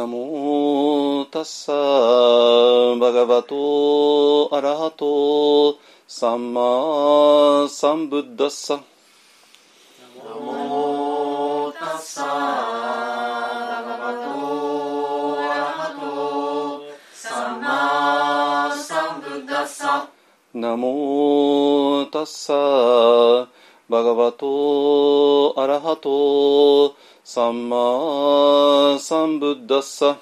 ナモタッサバガバトアラハトサンマサンブッダッサナモタッサバガバトアラハトサンマサンブッダッサナモタッサバガバトアラハトサンマサンブッダッサ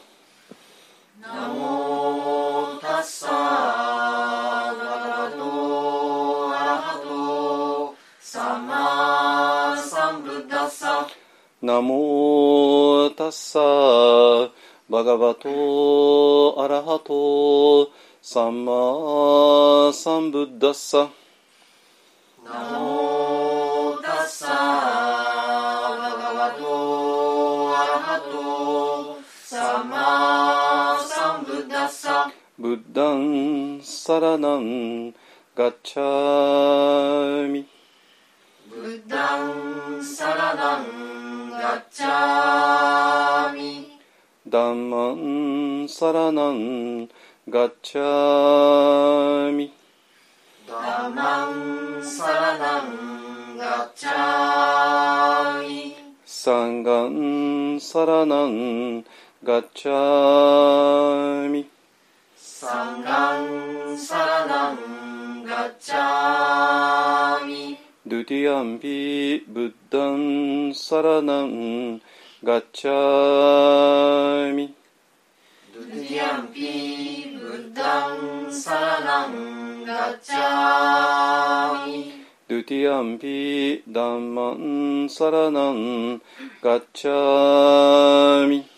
ナモタッサバガバトアラハトサンマサンブッダッサナモタッサバガバトアラハトサンマサンブッダッサナモタッサマサンブッダッサブッダンサラナンガッチャミ。ブッダンサラダンガッチャミ。ダンマンサラナンガッチャミ。ダマンサラダンガッチャミ。サンガンサラナンガッチャミガチャミ。ドゥティアンピブッダンサラナンガッチャミ。ドゥティアンピブッダンサラダンガッチャミ。ドゥティアンピダンマンサラナンガッダマンサラナンガッチャミ。ドゥティアンピダンマンサラナンガッチャミ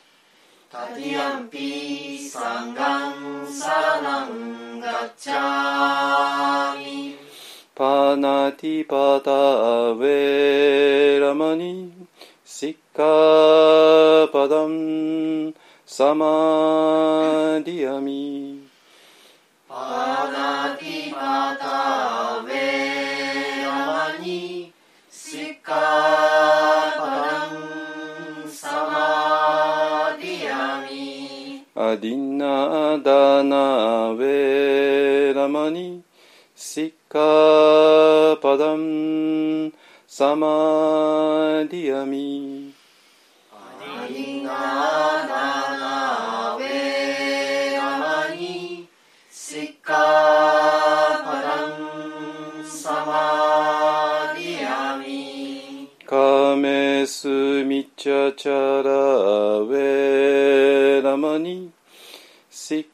ガッチャミタティアミアディナダナウェラマニシッカパダンサマディアミアリナダナウェラマニシカパダンサマディアミカメスミチャチャラウェラマニ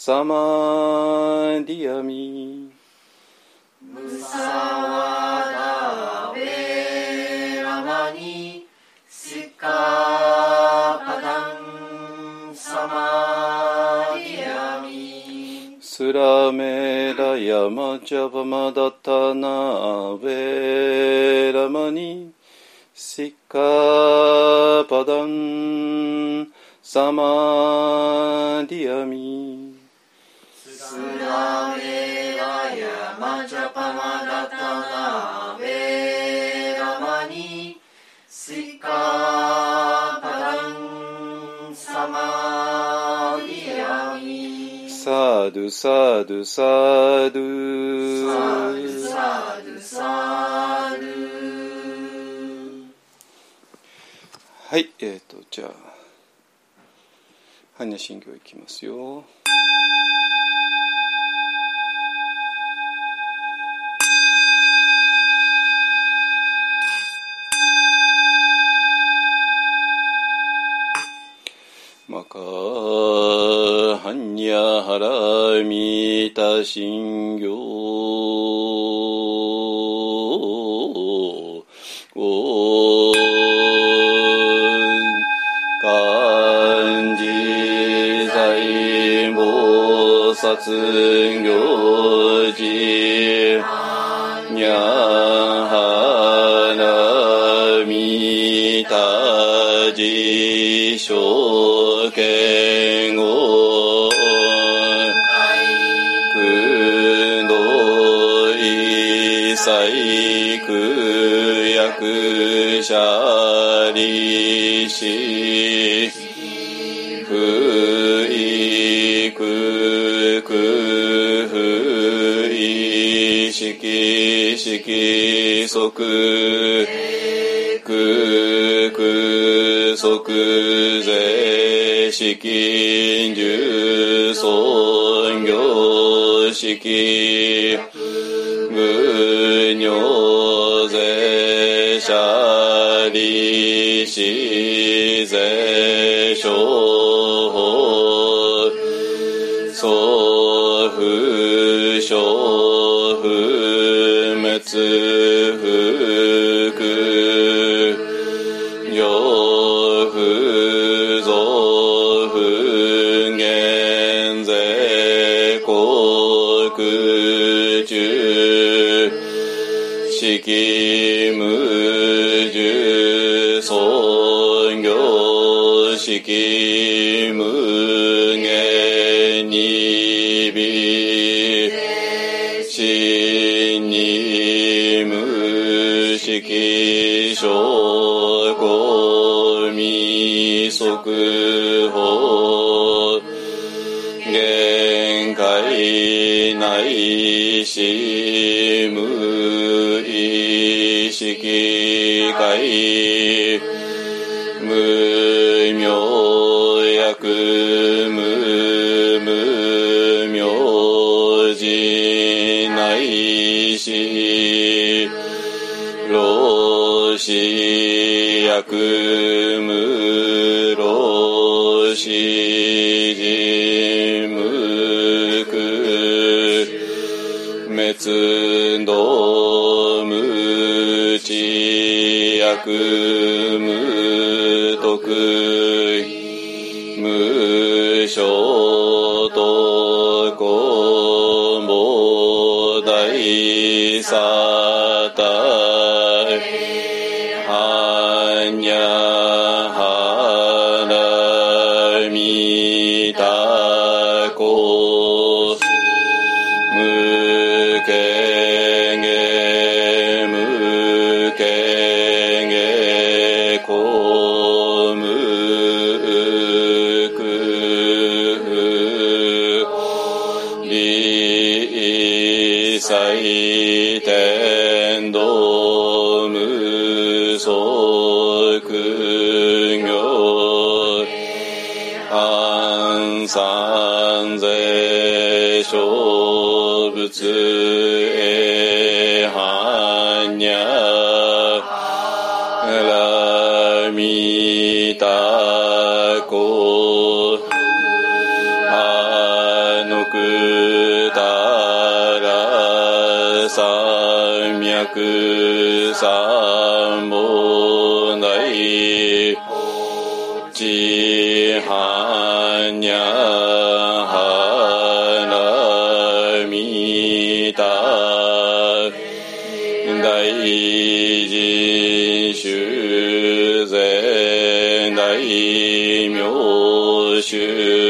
サマディアミムサワダウェラマニシッカパダンサマディアミ。スラメラヤマジャバマダタナウェラマニシッカパダンサマディアミ sadhu sadhu sadhu sadhu sadhu sadhu はいえっ、ー、とじゃあ般若心経いきますよ。マカハンニャハラミタ心経お漢字財菩薩行事。にゃはなみたじしょけんご苦の一切苦役者利子不意苦苦不意識識即苦苦即税式重尊行式無尿税者利子税商法祖父小父滅式識大サ三脈三本大ちはにゃはらみた大事修善大名修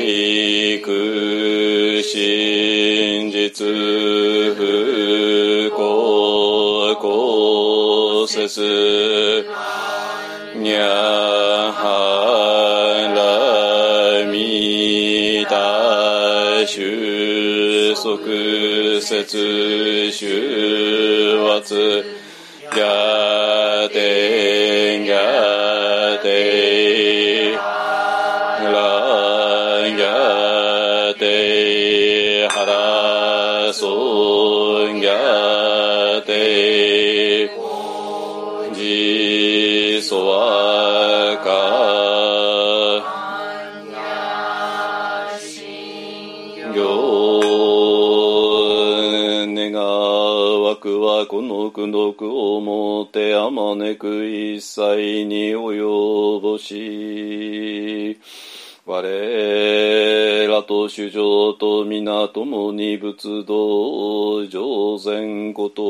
一切空真実不幸公説にゃはらみた収束説収圧やてこの苦毒をもてあまねく一切に及ぼし我らと主上と皆共に仏道上善こと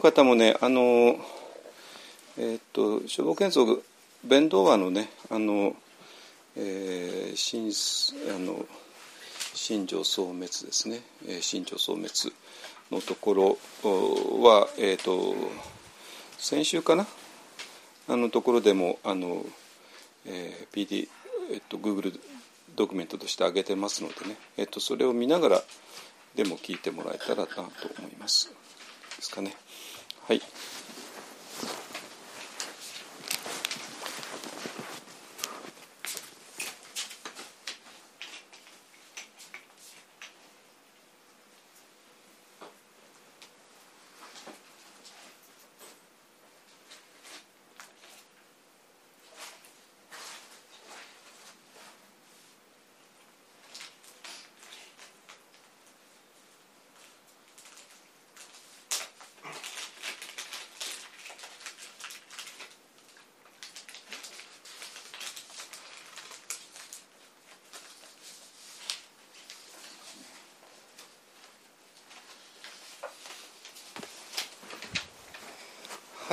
の方もね、あの、えっと、消防建造弁道話のね、あの、えー、新あの新庄消滅ですね、えー、新庄消滅のところは、えーと、先週かな？あのところでもあの、えー、PD、えーと、Google ドキュメントとして上げてますのでね、えーと、それを見ながらでも聞いてもらえたらなと思います。ですかね。はい。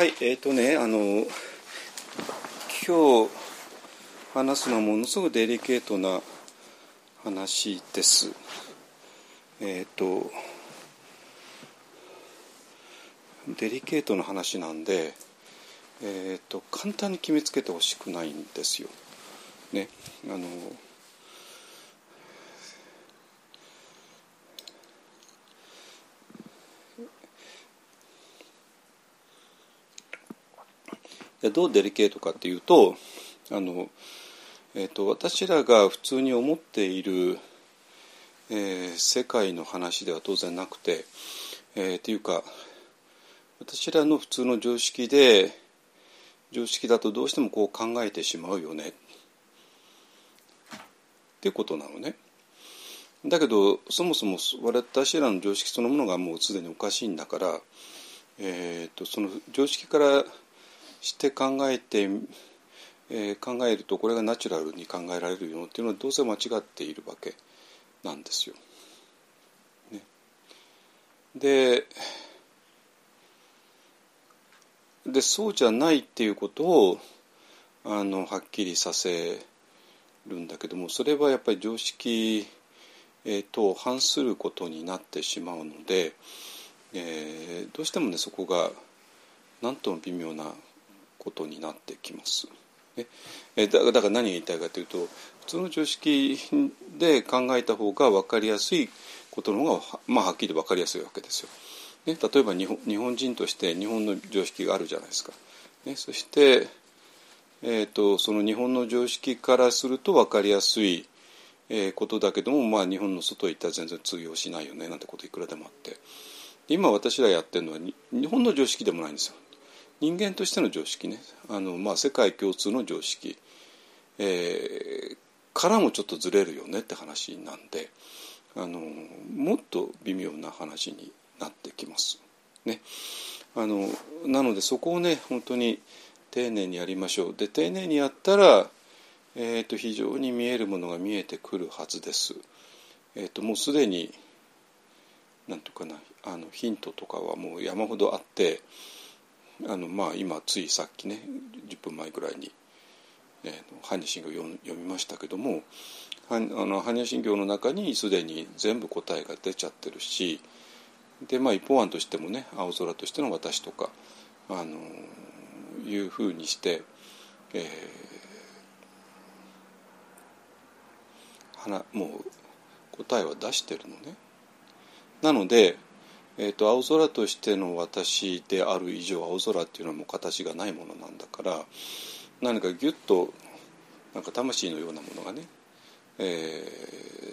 い、えっ、ー、とね、あの、今日話すのはものすごくデリケートな話です。えっ、ー、と、デリケートな話なんで、えっ、ー、と、簡単に決めつけてほしくないんですよ。ね、あの、どうデリケートかっていうとあの、えーと、私らが普通に思っている、えー、世界の話では当然なくて、えー、っていうか私らの普通の常識で常識だとどうしてもこう考えてしまうよねってことなのね。だけどそもそも私らの常識そのものがもうすでにおかしいんだから、えーと、とその常識からして考えて、えー、考えるとこれがナチュラルに考えられるよっていうのはどうせ間違っているわけなんですよ。ね、ででそうじゃないっていうことをあのはっきりさせるんだけどもそれはやっぱり常識、えー、と反することになってしまうので、えー、どうしてもねそこが何とも微妙なことになってきます。ね、えだから何が言いたいかというと普通の常識で考えた方が分かりやすいことの方が、まあ、はっきり分かりやすいわけですよ。ね、例えば日本日本人として日本の常識があるじゃないですか。ね、そして、えーと、その日本の常識からすると分かりやすい、えー、ことだけども、まあ、日本の外へ行ったら全然通用しないよねなんてこといくらでもあって今私らやってるのは日本の常識でもないんですよ。人間としての常識ねあの、まあ、世界共通の常識、えー、からもちょっとずれるよねって話なんであのもっと微妙な話になってきます。ね、あのなのでそこをね本当に丁寧にやりましょう。で丁寧にやったら、えーと、非常に見えるものが見えてくるはずです。えーと、もうすでになんとかなあのヒントとかはもう山ほどあってあの、まあ、今ついさっきね10分前ぐらいに「えー、般若心経」を読みましたけどもあの般若心経の中にすでに全部答えが出ちゃってるしでまあ一方案としてもね青空としての私とかあのいうふうにして、えー、もう答えは出してるのね。なので、えーと、青空としての私である以上青空っていうのはもう形がないものなんだから何かギュッとなんか魂のようなものがね、え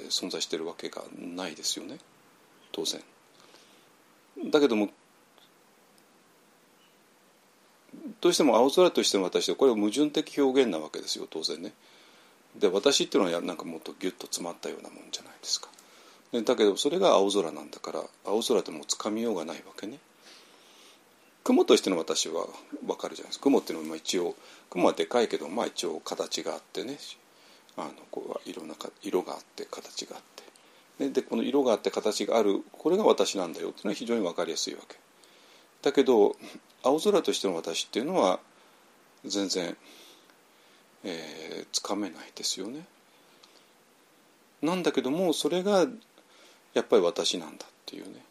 ー、存在してるわけがないですよね当然。だけどもどうしても青空としての私はこれは矛盾的表現なわけですよ当然ね。で私っていうのはなんかもっとギュッと詰まったようなもんじゃないですか。だけどそれが青空なんだから青空ってもうつかみようがないわけね。雲としての私は分かるじゃないですか雲っていうのは一応雲はでかいけどまあ一応形があってねあのこういろんな色があって形があってでこの色があって形があるこれが私なんだよっていうのは非常に分かりやすいわけ。だけど青空としての私っていうのは全然えー、つかめないですよね。なんだけどもそれがやっぱり私なんだっていうね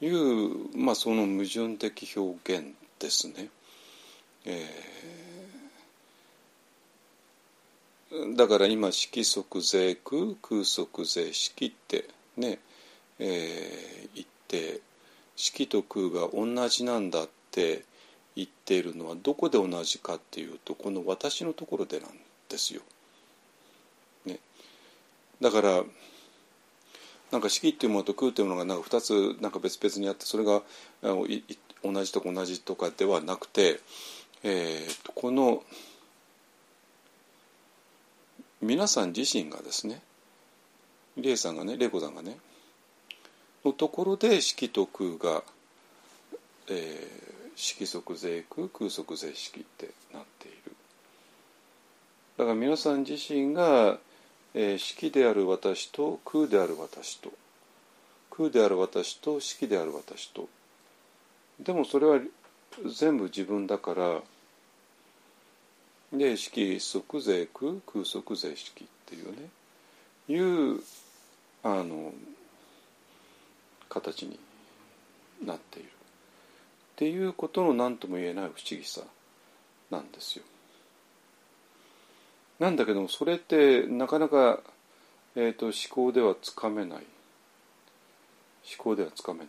いう、まあ、その矛盾的表現ですね。えー、だから今色即税空空即税色ってね、えー、言って色と空が同じなんだって言っているのはどこで同じかっていうとこの私のところでなんですよ。ね、だからなんか式っていうものと空というものがなんか2つなんか別々にあってそれが同じとか同じとかではなくて、えー、この皆さん自身がですね理恵さんがね玲子さんがねのところで式と空が、えー、色即税空空即税式ってなっている。だから皆さん自身が、え、式である私と空である私と空である私と式である私とでもそれは全部自分だからで式即税空空即税式っていうねいうあの形になっている。っていうことの何とも言えない不思議さなんですよ。なんだけどもそれってなかなか、えーと、思考ではつかめない。思考ではつかめない。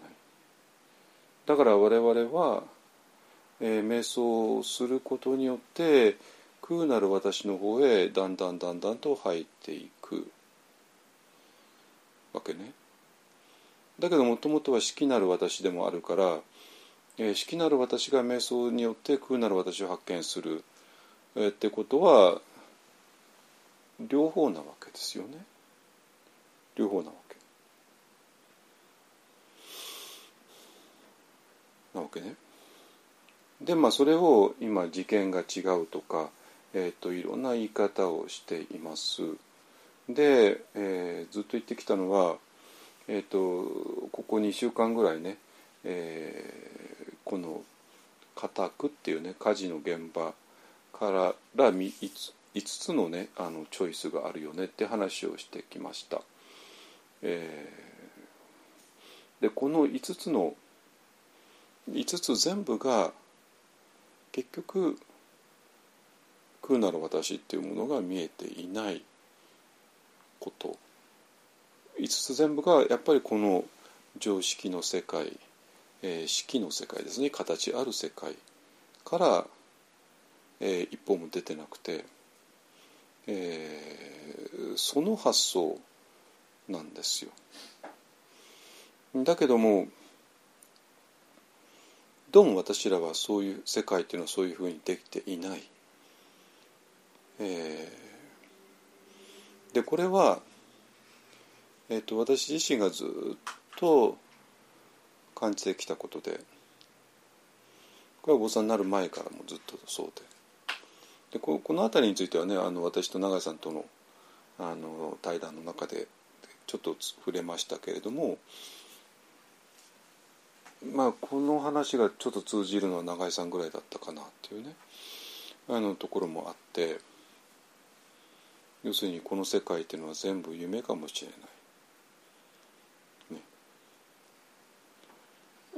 だから我々は、えー、瞑想をすることによって空なる私の方へだんだんだんだんと入っていく。わけね。だけどもともとは式なる私でもあるからえー、式なる私が瞑想によって空なる私を発見する、えー、ってことは両方なわけですよね。両方なわけ。なわけね。でまあそれを今事件が違うとか、えーと、いろんな言い方をしています。で、えー、ずっと言ってきたのはえっ、ー、とここ2週間ぐらいね、えーこの固くっていうね火事の現場からら 5, つのねあのチョイスがあるよねって話をしてきました。えー、でこの5つの5つ全部が結局「空なる私」っていうものが見えていないこと。5つ全部がやっぱりこの常識の世界、えー、式の世界ですね。形ある世界から、えー、一歩も出てなくて、えー、その発想なんですよ。だけどもどうも私らはそういう世界っていうのはそういうふうにできていない。えー、でこれはえーと、私自身がずっと感じてきたことでこれはお坊さんになる前からもずっとそうででここの辺りについてはねあの私と永井さんとのあの対談の中でちょっと触れましたけれどもまあこの話がちょっと通じるのは永井さんぐらいだったかなっていうねあのところもあって要するにこの世界っていうのは全部夢かもしれない。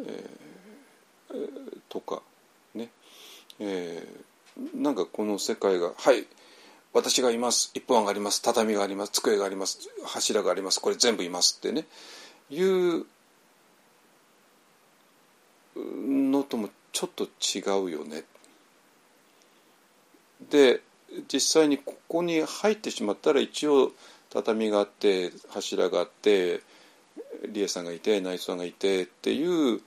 えー、とかね、えー、なんかこの世界が「はい私がいます。一本があります。畳があります。机があります。柱があります。これ全部います」ってね。いうのともちょっと違うよね。で実際にここに入ってしまったら一応畳があって柱があって理恵さんがいて内藤さんがいてっていう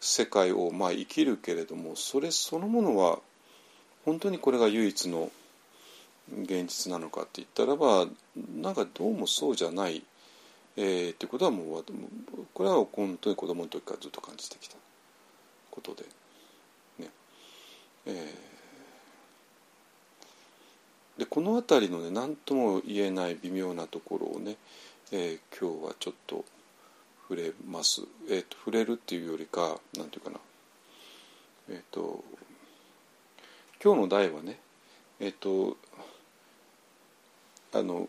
世界をまあ生きるけれどもそれそのものは本当にこれが唯一の現実なのかって言ったらばなんかどうもそうじゃない、えー、ってことはもうこれは本当に子供の時からずっと感じてきたことでね。えー、でこの辺りのね何とも言えない微妙なところをね、えー、今日はちょっと触れます、えーと、触れるっていうよりかなんていうかな。えっ、ー、と今日の題はねえっ、とあの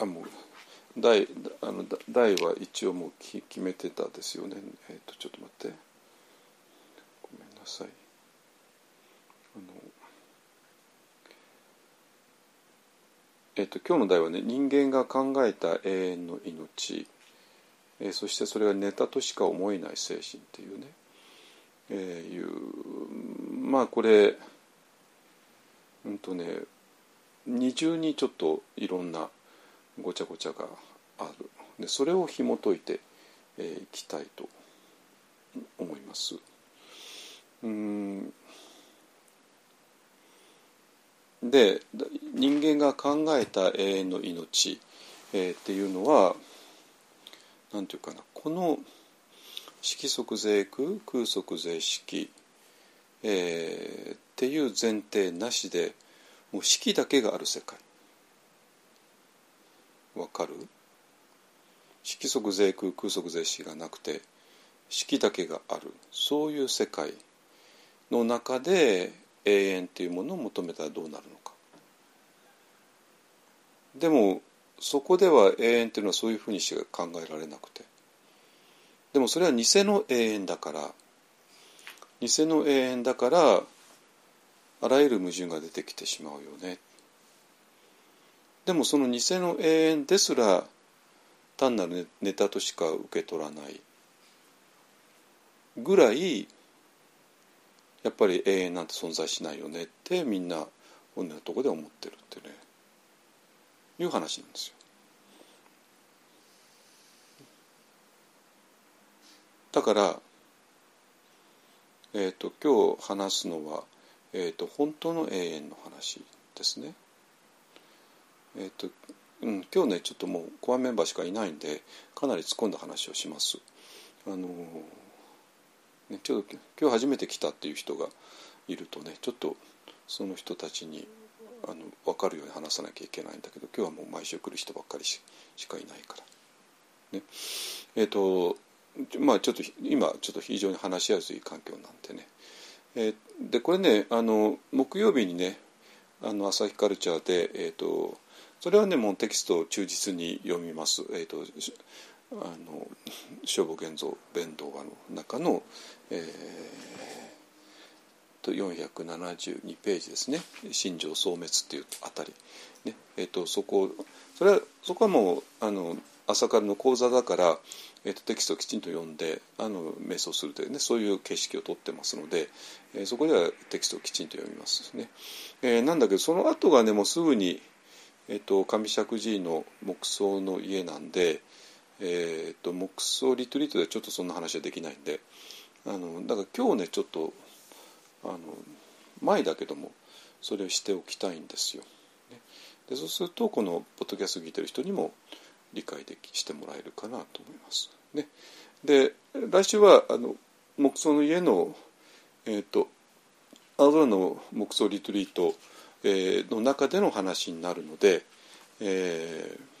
あもう題あの題は一応もうき決めてたですよね。えっ、とちょっと待って。ごめんなさい。あのえっ、と今日の題はね人間が考えた永遠の命。えー、そしてそれがネタとしか思えない精神っていうね、えー、いうまあこれうんとね二重にちょっといろんなごちゃごちゃがあるでそれを紐解いてい、えー、きたいと思います。うんで人間が考えた永遠の命、えー、っていうのはなんていうかなこの色即税空空即税式、えー、っていう前提なしでもう式だけがある世界。わかる？色即税空空即税式がなくて式だけがある。そういう世界の中で永遠っていうものを求めたらどうなるのか。でもそこでは永遠っていうのはそういうふうにしか考えられなくて。でもそれは偽の永遠だから偽の永遠だからあらゆる矛盾が出てきてしまうよね。でもその偽の永遠ですら単なるネタとしか受け取らない。ぐらいやっぱり永遠なんて存在しないよねってみんな本音のとこで思ってるってね。いう話なんですよ。だから、えーと、今日話すのは、えーと、本当の永遠の話ですね。えーとうん、今日ねちょっともうコアメンバーしかいないんでかなり突っ込んだ話をします。あのね、ちょっと今日初めて来たっていう人がいるとねちょっとその人たちにあの分かるように話さなきゃいけないんだけど今日はもう毎週来る人ばっかりしかいないから。ね、えっ、ー、とまあちょっと今ちょっと非常に話しやすい環境なんでね、えーでこれねあの木曜日にねあの朝日カルチャーで、えー、とそれはねもうテキストを忠実に読みます。えー、とあの消防現像弁動画の中の、えー、と472ページですね「心情消滅」っていうあたり、ねえー、とそこそれはそこはもうあの朝からの講座だから、えー、とテキストをきちんと読んであの瞑想するというねそういう形式をとってますので、えーそこではテキストをきちんと読みますね。えーなんだけどその後がねもうすぐに、えー、と上釈寺の木葬の家なんで、えー、と木葬リトリートではちょっとそんな話はできないんであのだから今日ねちょっとあの前だけどもそれをしておきたいんですよ。でそうするとこのポッドキャスト聞いてる人にも理解できしてもらえるかなと思います。ね、で来週はあの木葬の家の、えー、と青空の木葬リトリート、えーの中での話になるので、えー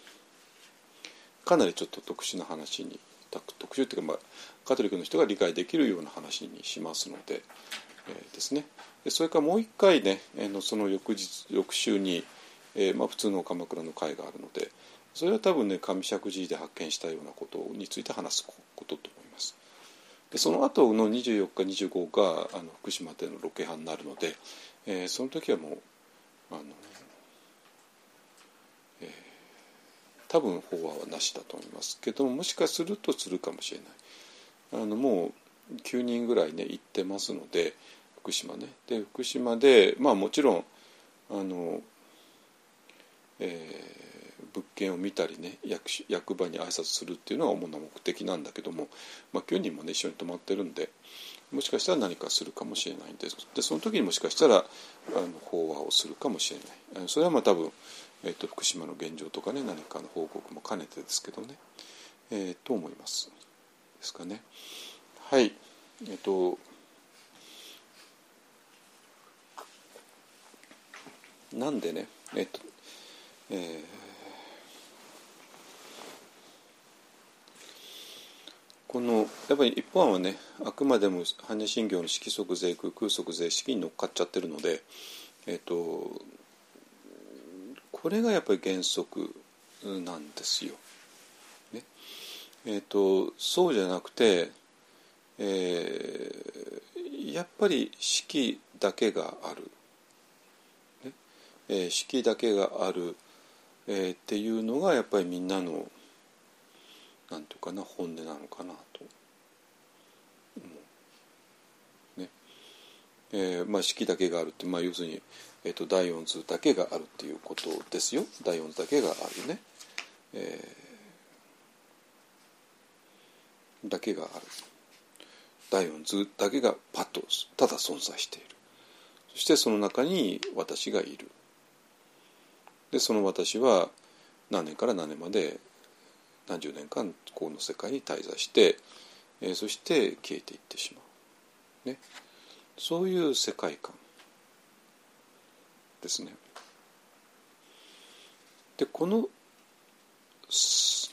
かなりちょっと特殊な話に特特殊っていうか、まあ、カトリックの人が理解できるような話にしますので、えーですねでそれからもう一回ね、えーのその翌日翌週に、えーまあ、普通の鎌倉の会があるのでそれは多分ね上石寺で発見したようなことについて話すことと思います。でその後の24日25があの福島でのロケハンになるので、えーその時はもうあの、えー多分法話はなしだと思いますけどももしかするとするかもしれないあのもう9人ぐらいね行ってますので福島ねで福島でまあもちろんあの、えー物件を見たりね役役場に挨拶するっていうのが主な目的なんだけども、まあ、9人もね一緒に泊まってるんでもしかしたら何かするかもしれないんです。でその時にもしかしたらあの法話をするかもしれない。それはまあ多分、えー、と福島の現状とかね何かの報告も兼ねてですけどね、えーと思います。ですかね。はい。えっ、となんでねえっ、とえーこのやっぱり一方案はねあくまでも般若心経の色即税空空即税式に乗っかっちゃってるので、えっとこれがやっぱり原則なんですよ。ね。えっとそうじゃなくて、えーやっぱり式だけがある、ね。えー式だけがある、えーっていうのがやっぱりみんなのなんていうかな本音なのかなと。思う。ね。えーまあ、式だけがあるって、まあ、要するに、えー、と第四図だけがあるっていうことですよ。第四図だけがあるね、えーだけがある。第四図だけがパッとただ存在している。そしてその中に私がいる。でその私は何年から何年まで何十年間この世界に滞在して、えーそして消えていってしまう、ね、そういう世界観ですね。でこの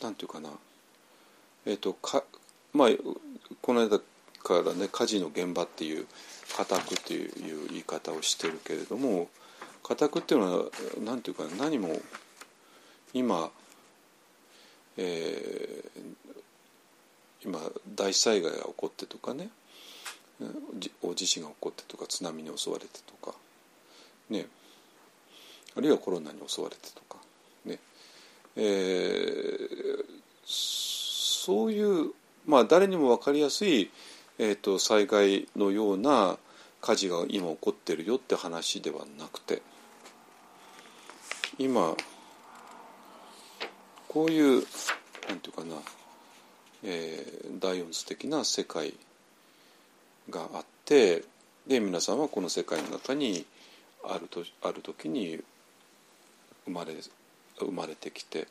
なんていうかな。えっ、とかまあこの間からね火事の現場っていう家宅っていう言い方をしてるけれども家宅っていうのは何ていうか何も今えー今大災害が起こってとかね大地震が起こってとか津波に襲われてとかねあるいはコロナに襲われてとかねえーそういうまあ誰にも分かりやすい、えー、と災害のような火事が今起こってるよって話ではなくて今こういうなんていうかな、えー、第四図的な世界があってで皆さんはこの世界の中にあるとある時に生まれ生まれてきて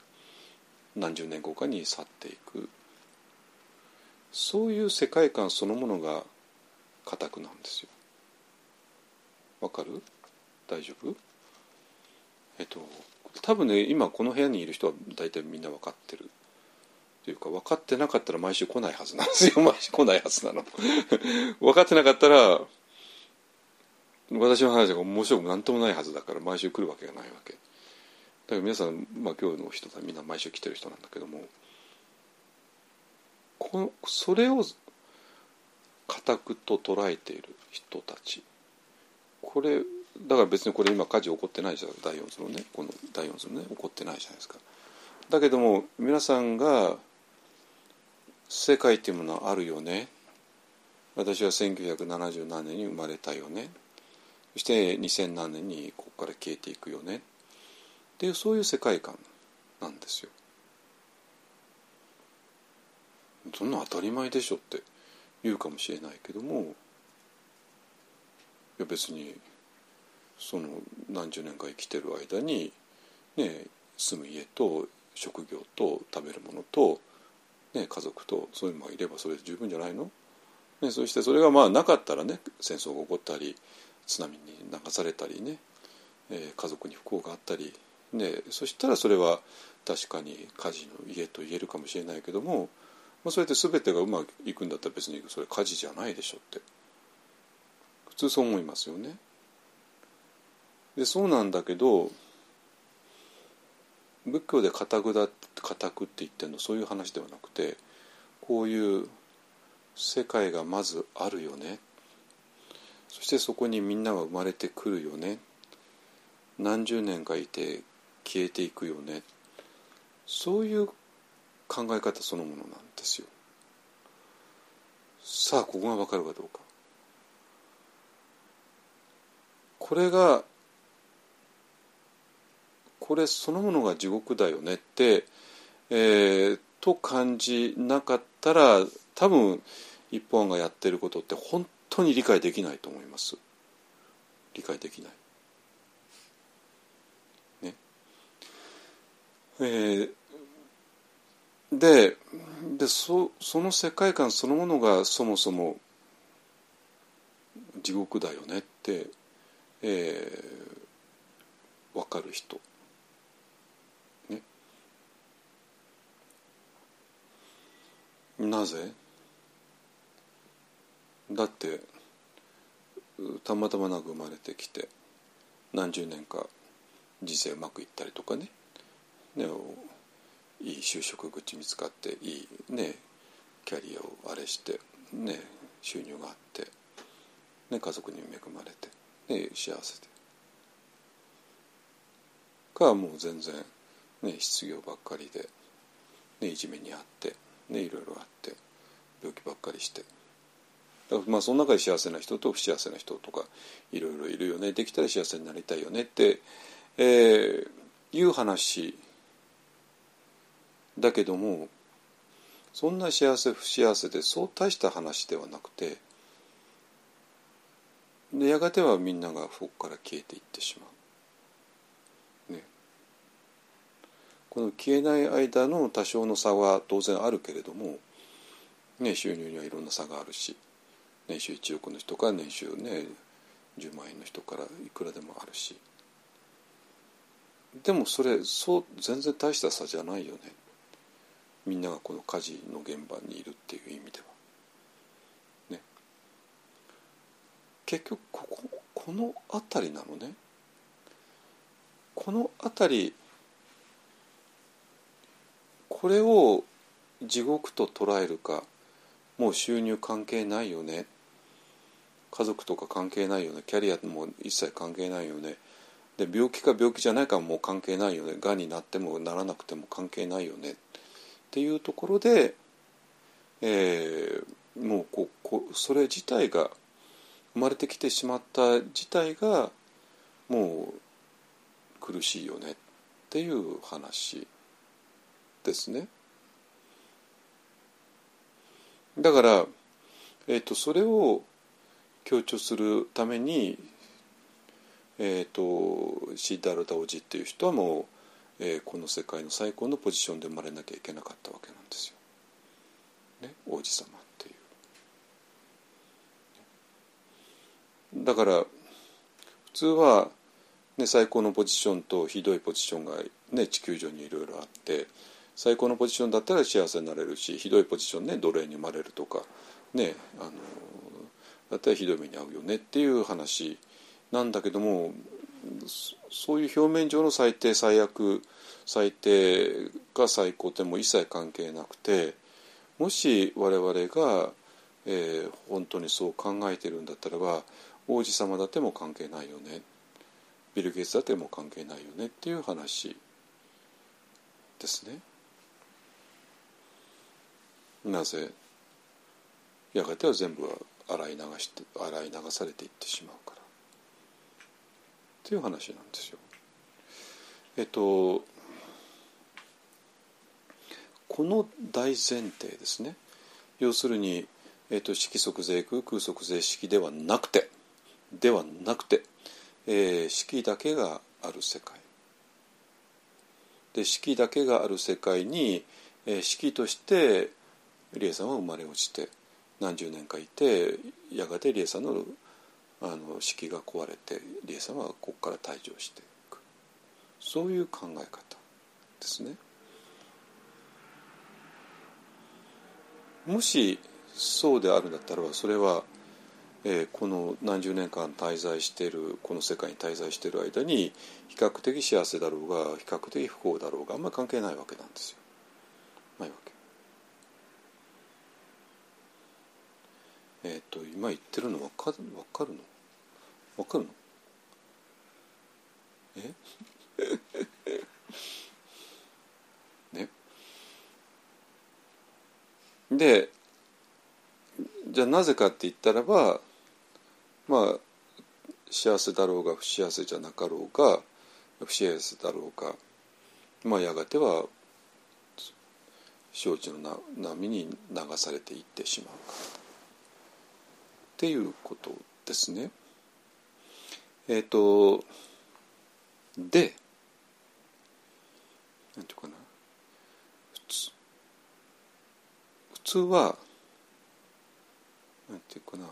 何十年後かに去っていく。そういう世界観そのものが固くなんですよ。わかる？大丈夫？えっと多分ね今この部屋にいる人は大体みんな分かってるというか分かってなかったら毎週来ないはずなんですよ。毎週来ないはずなの。分かってなかったら私の話が面白く何ともないはずだから毎週来るわけがないわけ。だから皆さん、まあ、今日の人はみんな毎週来てる人なんだけどもこのそれを固くと捉えている人たち。これだから別にこれ今火事起こってないじゃん第4図のねこの第4図のね起こってないじゃないですか。だけども皆さんが世界っていうものはあるよね。私は1970何年に生まれたよね。そして2000何年にここから消えていくよね。っていうそういう世界観なんですよ。そんな当たり前でしょって言うかもしれないけどもいや別にその何十年か生きてる間に、ね、住む家と職業と食べるものと、ね、家族とそういうのがいればそれで十分じゃないの、ね、そしてそれがまあなかったらね戦争が起こったり津波に流されたりね、えー、家族に不幸があったり、ね、そしたらそれは確かに火事の家と言えるかもしれないけども、まあ、それって全てがうまくいくんだったら別にそれ火事じゃないでしょって普通そう思いますよね。でそうなんだけど仏教で固くだ固くって言ってるのそういう話ではなくてこういう世界がまずあるよねそしてそこにみんなが生まれてくるよね何十年かいて消えていくよねそういう考え方そのものなんですよ。さあここが分かるかどうか。これがこれそのものが地獄だよねって、えー、と感じなかったら多分一本がやってることって本当に理解できないと思います。理解できない。ね。えー、ででそその世界観そのものがそもそも地獄だよねって、えー、分かる人。なぜ？だってたまたまなく生まれてきて何十年か人生うまくいったりとかね。ねいい就職口見つかっていいねキャリアをあれしてね収入があって、ね、家族に恵まれて、ね、幸せで。かもう全然、ね、失業ばっかりで、ね、いじめにあってねいろいろあって病気ばっかりしてまあその中で幸せな人と不幸せな人とかいろいろいるよねできたら幸せになりたいよねって、えー、いう話だけどもそんな幸せ不幸せでそう大した話ではなくてでやがてはみんながそこから消えていってしまう。この消えない間の多少の差は当然あるけれども、ね、収入にはいろんな差があるし年収1億の人から年収ね10万円の人からいくらでもあるし。でもそれそう全然大した差じゃないよね。みんながこの火事の現場にいるっていう意味では。ね。結局こここの辺りなのね。この辺りこれを地獄と捉えるかもう収入関係ないよね。家族とか関係ないよね。キャリアも一切関係ないよね。で病気か病気じゃないかもう関係ないよね。がんになってもならなくても関係ないよね。っていうところで、えー、もうここそれ自体が生まれてきてしまった自体がもう苦しいよね。っていう話。ですね。だから、えーと、それを強調するために、えーと、シーダルダ王子っていう人はもう、えー、この世界の最高のポジションで生まれなきゃいけなかったわけなんですよ。ね、王子様っていう。だから普通は、ね、最高のポジションとひどいポジションが、ね、地球上にいろいろあって最高のポジションだったら幸せになれるしひどいポジションね奴隷に生まれるとかねあのだったらひどい目に遭うよねっていう話なんだけどもそういう表面上の最低最悪最低が最高っても一切関係なくてもし我々が、えー、本当にそう考えてるんだったらば王子様だっても関係ないよねビル・ゲイツだっても関係ないよねっていう話ですね。なぜ？やがては全部は洗い流して洗い流されていってしまうから。っていう話なんですよ。えっとこの大前提ですね。要するに、えっと、色即税空空即税式ではなくてではなくて、えー、式だけがある世界。で式だけがある世界に、えー、式として理恵さんは生まれ落ちて何十年かいてやがて理恵さんのあの式が壊れて理恵さんはここから退場していくそういう考え方ですね。もしそうであるんだったらばそれは、えー、この何十年間滞在しているこの世界に滞在している間に比較的幸せだろうが比較的不幸だろうがあんまり関係ないわけなんですよ。ないわけ。えっ、ー、と今言ってるの分かる分かるの？分かるの？え？ね？でじゃあなぜかって言ったらばまあ幸せだろうが不幸せじゃなかろうが不幸せだろうがまあやがては承知の波に流されていってしまう。からっていうことですね。えっ、ー、とでなんていうかな普通普通はなんていうかな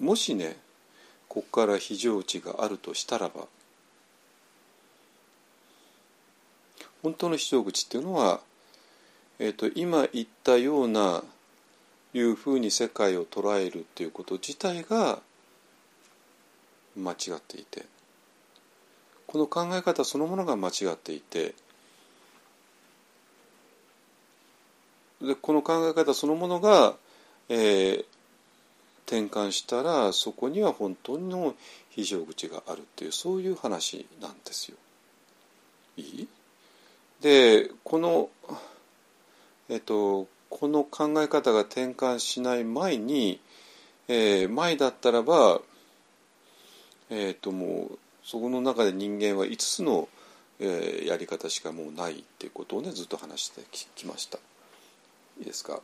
もしねここから非常値があるとしたらば本当の非常口っていうのは、えーと、今言ったようないうふうに世界を捉えるっていうこと自体が間違っていてこの考え方そのものが間違っていてでこの考え方そのものが、えー、転換したらそこには本当の非常口があるっていうそういう話なんですよ。いい？でこのえっとこの考え方が転換しない前に、えー、前だったらばえっともうそこの中で人間は5つの、えー、やり方しかもうないっていうことをねずっと話してきました。いいですか？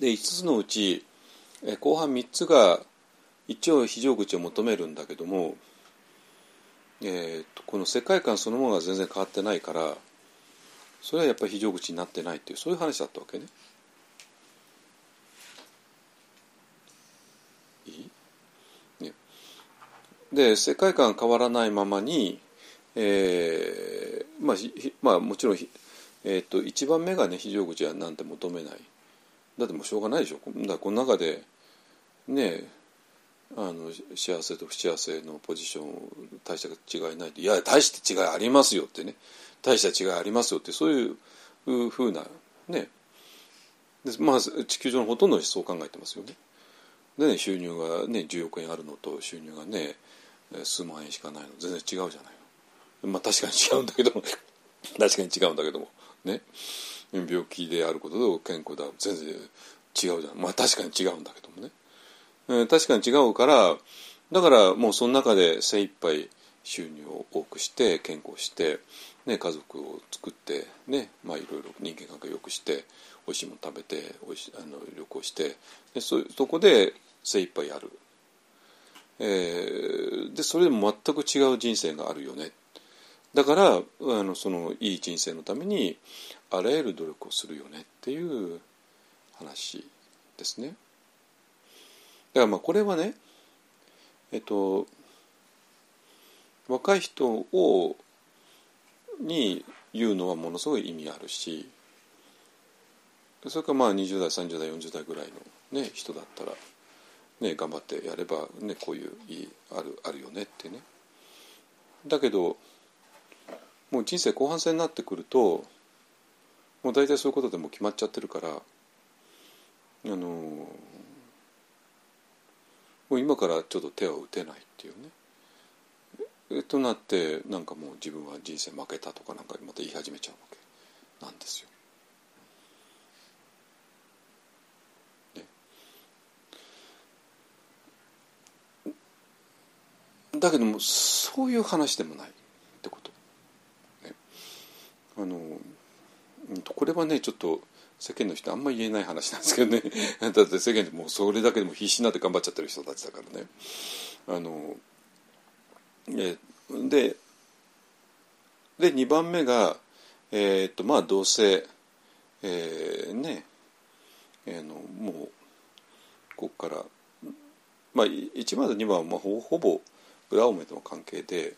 で5つのうち、え後半3つが一応非常口を求めるんだけどもえーと、この世界観そのものが全然変わってないからそれはやっぱり非常口になってないっていうそういう話だったわけね。いい？ね。で世界観変わらないままに、えー、まあ、まあもちろん、えーと、一番目がね非常口はなんて求めない。だってもうしょうがないでしょ。だこの中でねあの幸せと不幸せのポジション大した違いないいや大して違いありますよってね。大した違いありますよってそういうふうなね。でまあ地球上のほとんどの人そう考えてますよね。でね収入がね10億円あるのと収入がね数万円しかないの。全然違うじゃないの。まあ確かに違うんだけども。確かに違うんだけども。ね。病気であることと健康だ全然違うじゃん。まあ確かに違うんだけどもね。確かに違うからだからもうその中で精一杯収入を多くして健康して、ね、家族を作ってねまあいろいろ人間関係を良くしておいしいもの食べておいしあの旅行してでそそこで精一杯やる、えー、でそれでも全く違う人生があるよねだからあのそのいい人生のためにあらゆる努力をするよねっていう話ですね。だからまあこれはねえっと若い人をに言うのはものすごい意味あるしそれからまあ20代30代40代ぐらいの、ね、人だったら、ね、頑張ってやれば、ね、こういういいあるあるよねってね。だけどもう人生後半戦になってくるともう大体そういうことでも決まっちゃってるからあのもう今からちょっと手を打てないっていうね。えとなってなんかもう自分は人生負けたとかなんかまた言い始めちゃうわけなんですよ。だけどもそういう話でもないってこと。ね、あのこれはねちょっと世間の人あんまり言えない話なんですけどね だって世間でもうそれだけでも必死になって頑張っちゃってる人たちだからね。あのえでで2番目が、えー、っとまあどうせ、えー、ね、えー、のもうここから、まあ、1番と2番はまあほほぼ裏表の関係で、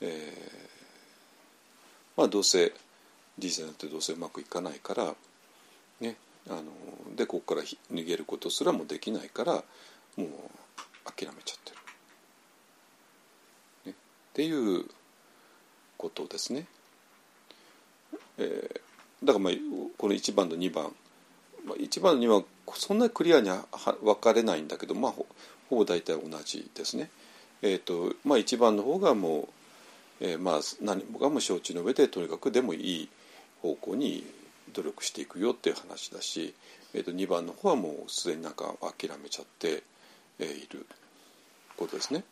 えー、まあどうせ人生なんてどうせうまくいかないからねあのでここから逃げることすらもできないからもう諦めちゃってる。ね、っていうことですね。えー、だからまあこの1番と2番、まあ、1番と2番そんなクリアには分かれないんだけどまあほぼ大体同じですね。えーとまあ、1番の方がもう、えー、まあ何もかも承知の上でとにかくでもいい方向に努力していくよっていう話だし、えー、と2番の方はもうすでになんか諦めちゃって、え、いることですね。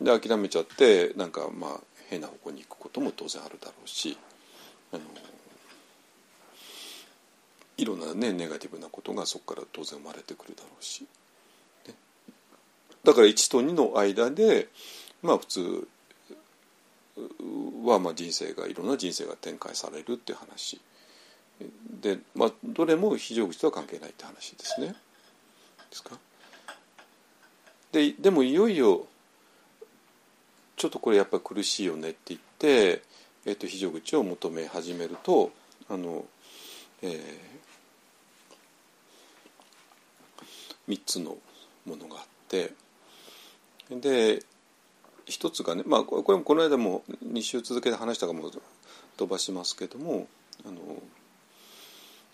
で諦めちゃってなんかまあ変な方向に行くことも当然あるだろうしあのいろんなねネガティブなことがそこから当然生まれてくるだろうし。ねだから1と2の間でまあ普通はまあ人生がいろんな人生が展開されるっていう話で、まあ、どれも非常口とは関係ないって話ですね。ですか？ででもいよいよちょっとこれやっぱり苦しいよねって言って、えー、と非常口を求め始めるとあの、えー、3つのものがあって。で一つがね、まあ、これもこの間も2週続けて話したかも飛ばしますけどもあの、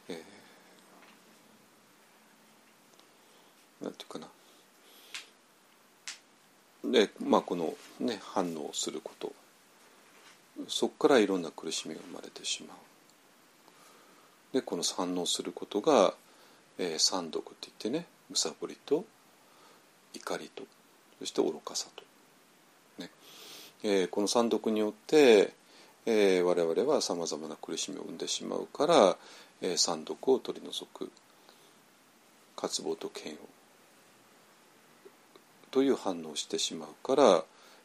えー、なんていうかな。でまあこのね反応すること。そこからいろんな苦しみが生まれてしまう。でこの反応することが、えー、三毒って言ってねむさぼりと怒りとそして愚かさと、ね。えー、この三毒によって、えー、我々はさまざまな苦しみを生んでしまうから、えー、三毒を取り除く。渇望と嫌悪。という反応をしてしまうから、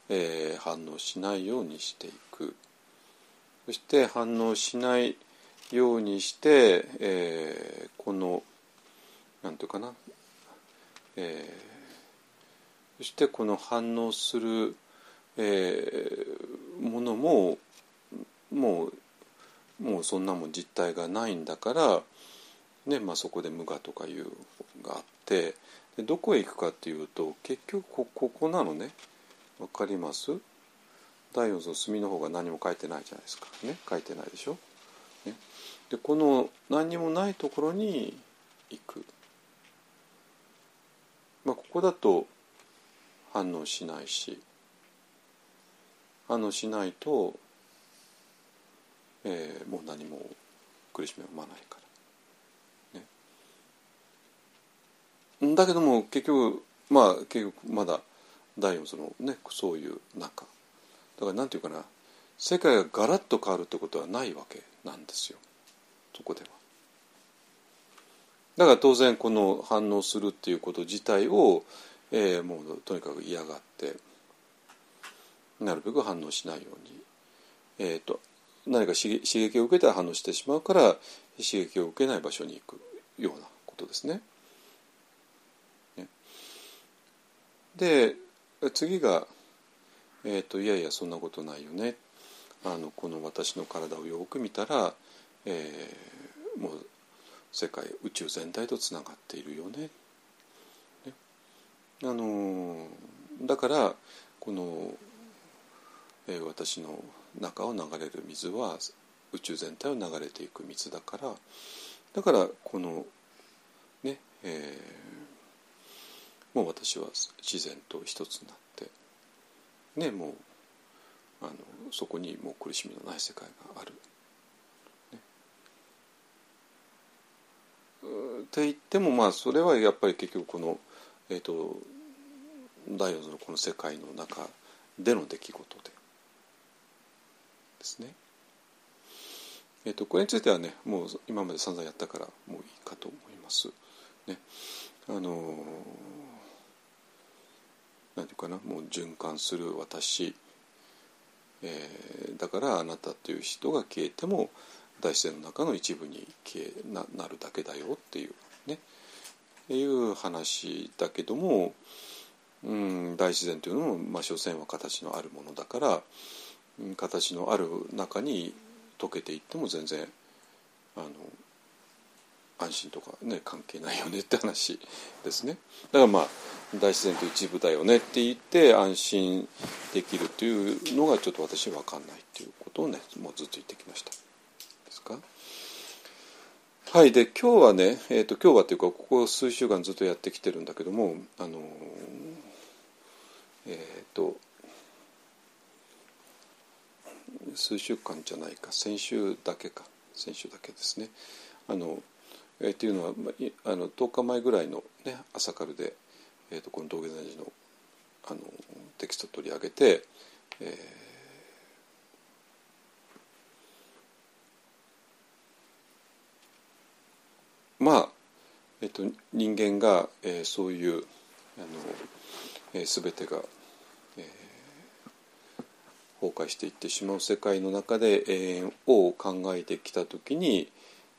えー、反応しないようにしていく。そして反応しないようにして、えー、この何て言うかな、えーそしてこの反応する、えー、ものももうもうそんなもん実体がないんだから、ねまあ、そこで無我とかいうがあってでどこへ行くかっていうと結局こここなのねわかります？第四の墨の方が何も書いてないじゃないですかね？書いてないでしょ？ね、でこの何にもないところに行く。まあ、ここだと反応しないし反応しないと、えー、もう何も苦しみを生まないから。だけども結局まあ結局まだ第四そのねそういう中だからなんていうかな世界がガラッと変わるってことはないわけなんですよそこでは。だから当然この反応するっていうこと自体をえー、もうとにかく嫌がってなるべく反応しないように、えーと、何か刺激を受けたら反応してしまうから刺激を受けない場所に行くようなことです。ねで次が、えーと「いやいやそんなことないよね」あのこの私の体をよく見たら、えー、もう世界宇宙全体とつながっているよね。ねあのだからこの、えー、私の中を流れる水は宇宙全体を流れていく水だからだからこのね、えー、もう私は自然と一つになってねもうあのそこにもう苦しみのない世界がある。ね、って言ってもまあそれはやっぱり結局この、えーと、第四のこの世界の中での出来事でですね。えーと、これについてはねもう今まで散々やったからもういいかと思います。ね、あの何て言うかなもう循環する私。えー、だからあなたという人が消えても大自然の中の一部に消えななるだけだよっていうね。っていう話だけども、うん、大自然というのも、まあ、所詮は形のあるものだから、形のある中に溶けていっても全然あの安心とかね関係ないよねって話ですね。だからまあ大自然と一部だよねって言って安心できるというのがちょっと私分かんないっていうことをねもうずっと言ってきました。ですか？はい。で今日はね、えーと、今日はというかここ数週間ずっとやってきてるんだけどもあのえっ、ー、と数週間じゃないか。先週だけか。先週だけですね。あのえー、っていうのは、まあ、あの10日前ぐらいの、ね、朝からで、えーと、この道下禅師のあのテキストを取り上げて、えー、まあ、えーと、人間が、えー、そういうあの、えー、全てが、えー、崩壊していってしまう世界の中で永遠を考えてきた時に、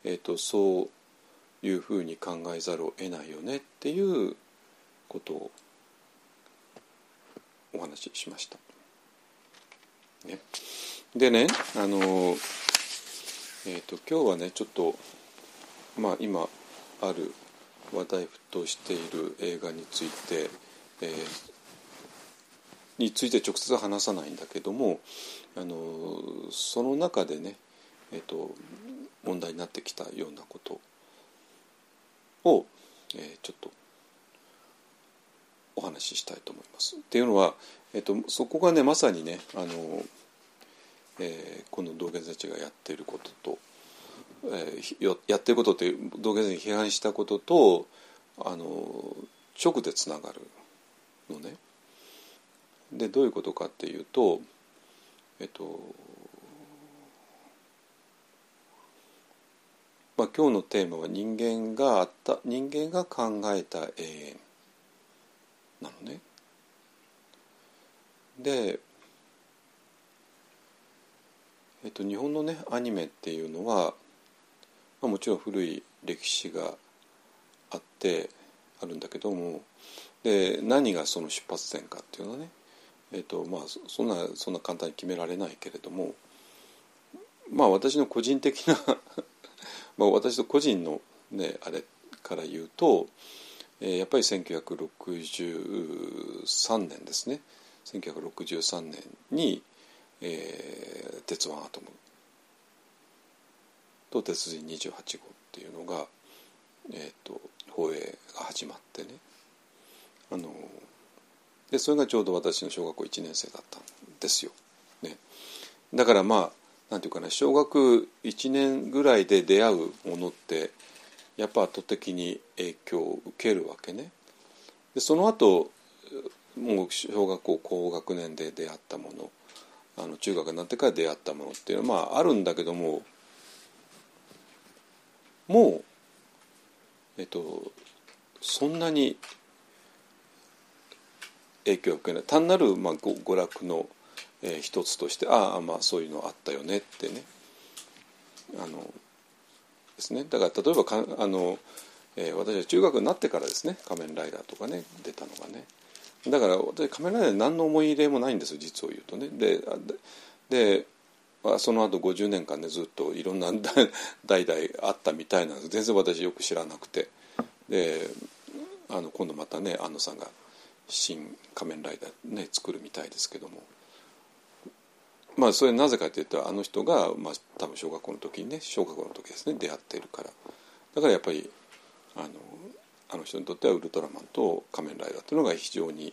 えーとそういうふうに考えざるを得ないよねっていうことをお話ししました。ね、でねあの、えーと、今日はねちょっとまあ今ある話題沸騰している映画について、えー、について直接話さないんだけどもあのその中でね、えーと問題になってきたようなことを、えー、ちょっとお話ししたいと思います。っていうのは、えーと、そこがねまさにねあの、えー、この道元たちがやっていることと、えー、やってることって道元に批判したこととあの直でつながるのね。でどういうことかっていうとえっ、ー、とまあ、今日のテーマは人間があった人間が考えた永遠なのね。で、えっと、日本のねアニメっていうのは、まあ、もちろん古い歴史があってあるんだけどもで何がその出発点かっていうのはね、えっとまあ、そんなそんな簡単に決められないけれどもまあ私の個人的なまあ、私と個人の、ね、あれから言うと、えー、やっぱり1963年ですね。1963年に、えー、鉄腕アトムと鉄人28号っていうのが、えーと、放映が始まってね。あのでそれがちょうど私の小学校1年生だったんですよ。ね、だからまあなんていうかな小学1年ぐらいで出会うものってやっぱ圧倒的に影響を受けるわけね。でその後もう小学校高学年で出会ったものあの中学になってから出会ったものっていうのはまああるんだけどももうえっとそんなに影響を受けない単なる、まあ、娯楽のえー、一つとしてああまあそういうのあったよねってね。あのですね。だから例えばかあの、えー、私は中学になってからですね「仮面ライダー」とかね出たのがね。だから私仮面ライダーに何の思い入れもないんですよ実を言うとね。でであその後50年間ねずっといろんな 代々あったみたいなんです。全然私よく知らなくて。であの今度またね安野さんが新仮面ライダーね作るみたいですけども。まあそれなぜかというとあの人が、まあ、多分小学校の時にね小学校の時ですね出会っているから。だからやっぱりあのあの人にとってはウルトラマンと仮面ライダーというのが非常に、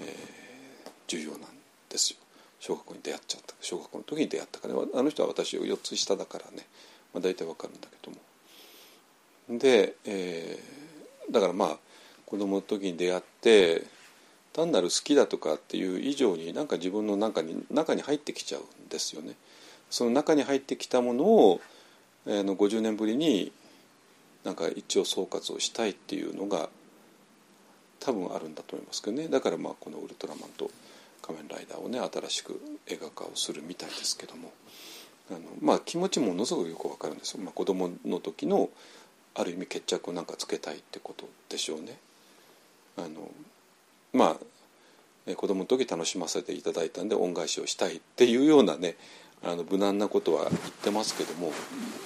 えー、重要なんですよ。小学校に出会っちゃった。小学校の時に出会ったから。あの人は私を4つ下だからね、まあ、大体わかるんだけども。で、えー、だからまあ子供の時に出会って単なる好きだとかっていう以上になんか自分の中に中に入ってきちゃうんですよね。その中に入ってきたものを、えー、の50年ぶりになんか一応総括をしたいっていうのが多分あるんだと思いますけどねだからまあこの「ウルトラマン」と「仮面ライダー」をね新しく映画化をするみたいですけどもあのまあ気持ちものすごくよくわかるんですよ、まあ、子供の時のある意味決着をなんかつけたいってことでしょうね。あのまあ子供の時楽しませていただいたんで恩返しをしたいっていうようなねあの無難なことは言ってますけども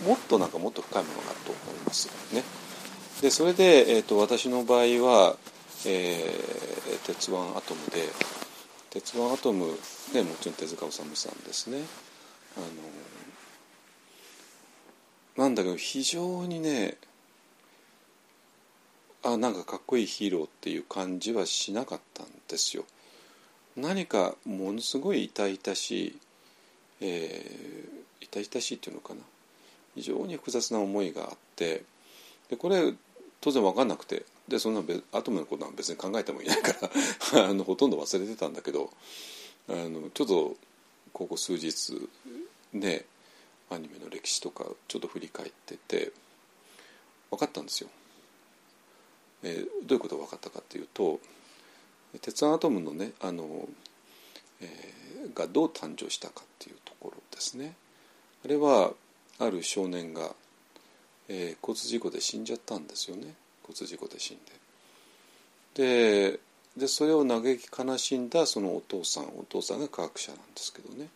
もっとなんかもっと深いものがあると思いますね。でそれで、えーと、私の場合は、えー、鉄腕アトムで鉄腕アトム、ね、もちろん手塚治虫さんですね。あのなんだけど非常にねあなんかかっこいいヒーローっていう感じはしなかったんですよ。何かものすごい痛々しい、えー、痛々しいっていうのかな非常に複雑な思いがあってでこれ当然分かんなくてでそんなアトムのことは別に考えてもいないから あのほとんど忘れてたんだけどあのちょっとここ数日ねアニメの歴史とかちょっと振り返ってて分かったんですよ。えー、どういうことが分かったかっていうと鉄腕アトムのねあの、えー、がどう誕生したかっていうところですね。あれはある少年が、えー、交通事故で死んじゃったんですよね交通事故で死んで。ででそれを嘆き悲しんだそのお父さんお父さんが科学者なんですけどね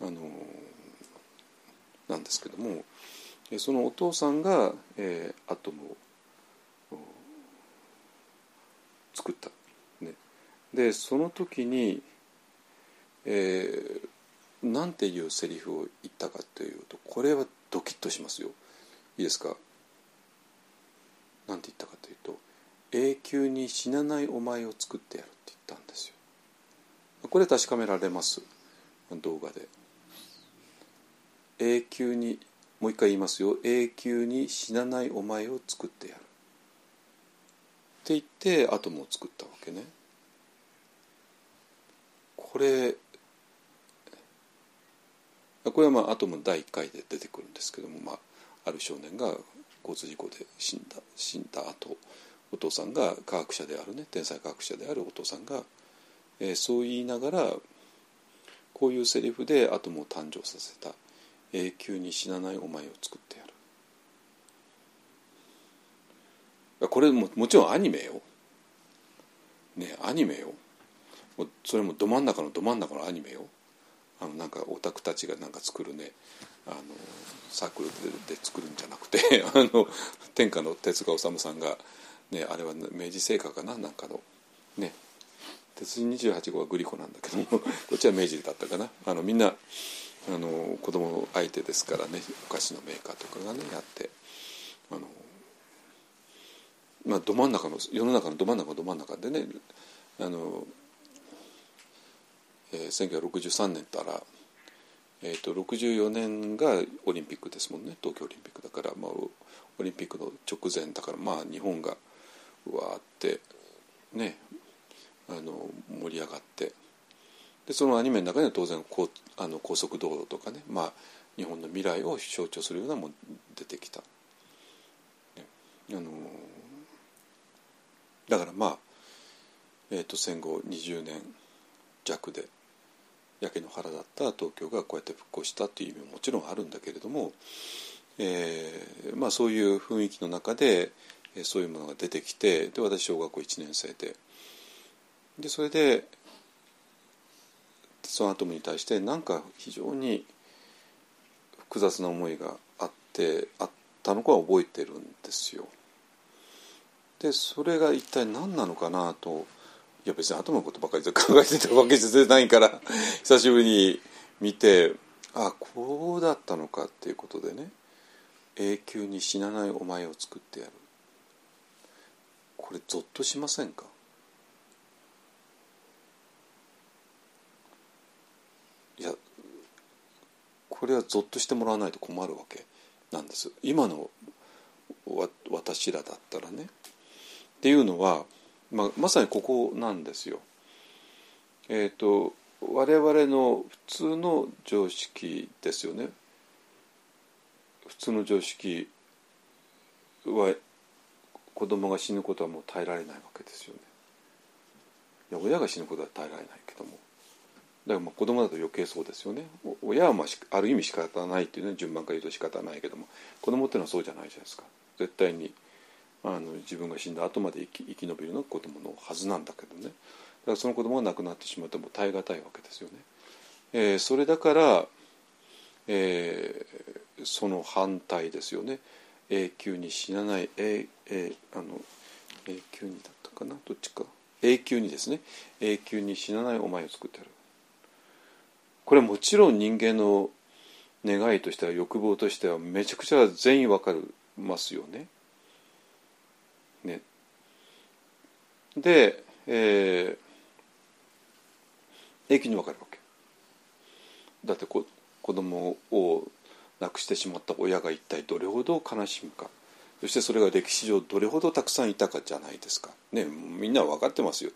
あのなんですけどもそのお父さんが、えー、アトムを作った。ね、でその時に、えー、なんていうセリフを言ったかというとこれはドキッとしますよ。いいですか？なんて言ったかというと「永久に死なないお前を作ってやる」って言ったんですよ。これ確かめられます動画で。永久にもう一回言いますよ永久に死なないお前を作ってやるって言ってアトムを作ったわけね。これこれはまあアトム第1回で出てくるんですけども、まあ、ある少年が交通事故で死んだ死んだ後お父さんが科学者であるね天才科学者であるお父さんが、えー、そう言いながらこういうセリフでアトムを誕生させた永久に死なないお前を作ってやるこれももちろんアニメよ。ねアニメよ。もうそれもど真ん中のど真ん中のアニメよ。あのなんかオタクたちがなんか作るねあのサークルで作るんじゃなくて あの天下の手塚治さんが、ね、あれは明治製菓かな？なんかのね鉄人28号はグリコなんだけども こっちは明治だったかな？あのみんなあの子供相手ですからねお菓子のメーカーとかがねやってあのまあ、ど真ん中の世の中のど真ん中ど真ん中でねあの、えー、1963年たら、えーと、64年がオリンピックですもんね東京オリンピックだから、まあ、オリンピックの直前だからまあ日本がうわーってねあの盛り上がってでそのアニメの中には当然こうあの高速道路とかね、まあ、日本の未来を象徴するようなもの出てきた。ね、あのだからまあ、えー、と戦後20年弱で焼け野原だった東京がこうやって復興したっていう意味ももちろんあるんだけれども、えーまあ、そういう雰囲気の中で、えー、そういうものが出てきてで私小学校1年生ででそれで鉄腕アトムに対してなんか非常に複雑な思いがあってあったのかは覚えてるんですよ。でそれが一体何なのかなといや別にアトムのことばかり考えてたわけじゃないから 久しぶりに見てあこうだったのかっていうことでね永久に死なないお前を作ってやる。これゾッとしませんか？いやこれはゾッとしてもらわないと困るわけなんです。今の私らだったらね。っていうのは、まあ、まさにここなんですよ。えっ、ー、と我々の普通の常識ですよね。普通の常識は子供が死ぬことはもう耐えられないわけですよね。いや親が死ぬことは耐えられないけどもだからまあ子供だと余計そうですよね親はまあある意味仕方ないっていうね順番から言うと仕方ないけども子供っていうのはそうじゃないじゃないですか絶対にあの自分が死んだ後まで生き生き延びるのが子供のはずなんだけどね。だからその子供が亡くなってしまっても耐え難いわけですよね。えー、それだから、えー、その反対ですよね。永久に死なない、ええあの永久にだったかな？どっちか？永久にですね。永久に死なないお前を作ってやる。これもちろん人間の願いとしては欲望としてはめちゃくちゃ全員わかりますよ。ね。で、えー、永久にわかるわけ。だってこ子供を亡くしてしまった親が一体どれほど悲しむかそしてそれが歴史上どれほどたくさんいたかじゃないですか。ねみんな分かってますよ。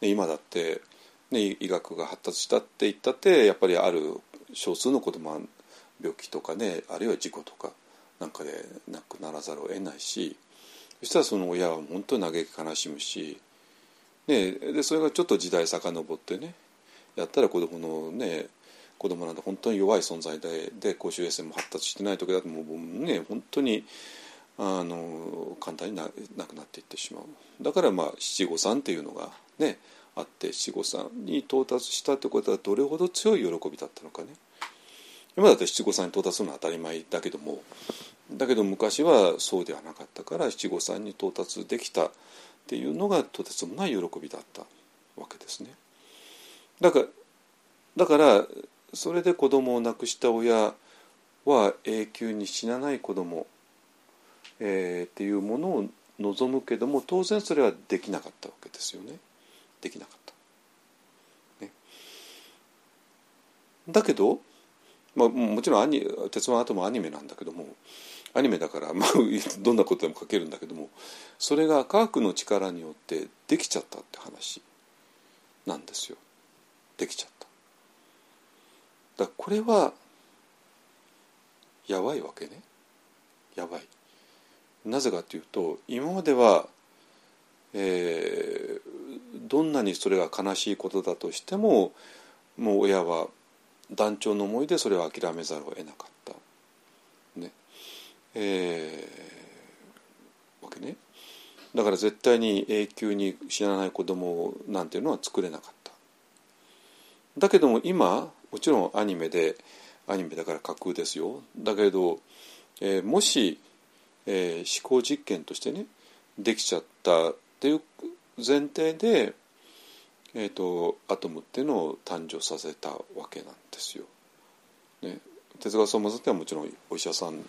ね、今だってね、医学が発達したって言ったってやっぱりある少数の子供は病気とかねあるいは事故とかなんかで亡くならざるを得ないしそしたらその親は本当に嘆き悲しむし、ね、でそれがちょっと時代遡ってね。やったら子供のね子供なんて本当に弱い存在でで公衆衛生も発達してない時だともうね本当にあの簡単になくなっていってしまう。だからまあ七五三っていうのがねあって七五三に到達したってことはどれほど強い喜びだったのかね。今だって七五三に到達するのは当たり前だけどもだけど昔はそうではなかったから七五三に到達できたっていうのがとてつもない喜びだったわけですね。だからだからそれで子供を亡くした親は永久に死なない子供、えー、っていうものを望むけども当然それはできなかったわけですよね。できなかった。ね、だけど、まあ、もちろんアニ「鉄腕アトム」はアニメなんだけどもアニメだから、まあ、どんなことでも書けるんだけどもそれが科学の力によってできちゃったって話なんですよ。できちゃった。だこれはやばいわけね。やばい。なぜかというと今までは、えー、どんなにそれが悲しいことだとしてももう親は断腸の思いでそれを諦めざるを得なかった。えー、わけね。だから絶対に永久に死なない子供なんていうのは作れなかった。だけども今もちろんアニメでアニメだから架空ですよ。だけど、えー、もし、えー、思考実験としてねできちゃったっていう前提で、えーと、アトムっていうのを誕生させたわけなんですよ。ね、哲学総正ってはもちろんお医者さん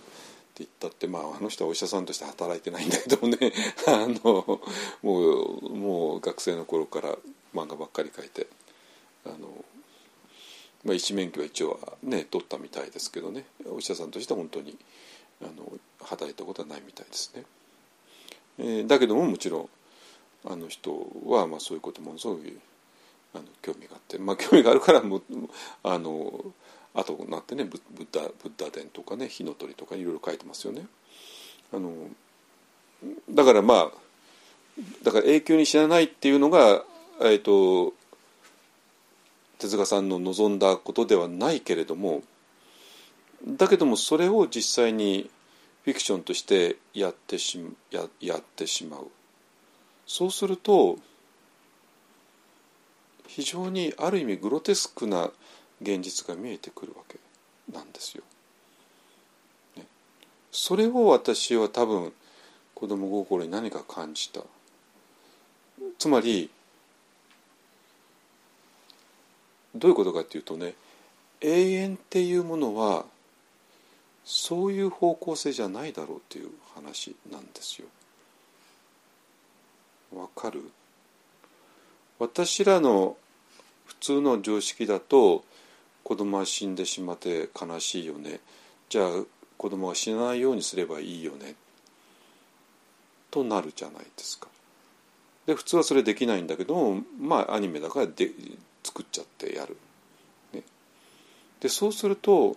言ったって、まあ、あの人はお医者さんとして働いてないんだけどもね あのもうもう学生の頃から漫画ばっかり描いてあの、まあ、医師免許は一応はね取ったみたいですけどねお医者さんとしては本当にあの働いたことはないみたいですね。えー、だけどももちろんあの人はまあそういうことものすごいあの興味があって、まあ、興味があるからもあの後になってねブッダブッダ伝とかね火の鳥とかいろいろ書いてますよね。あのだからまあだから永久に死なないっていうのが、えーと、手塚さんの望んだことではないけれどもだけどもそれを実際にフィクションとしてやってしややってしまうそうすると非常にある意味グロテスクな現実が見えてくるわけなんですよ。ね、それを私は多分子供心に何か感じた。つまりどういうことかっていうとね永遠っていうものはそういう方向性じゃないだろうっていう話なんですよ。わかる？私らの普通の常識だと子供は死んでしまって悲しいよねじゃあ子供が死なないようにすればいいよねとなるじゃないですか。で普通はそれできないんだけどもまあアニメだからで作っちゃってやる。ね、でそうすると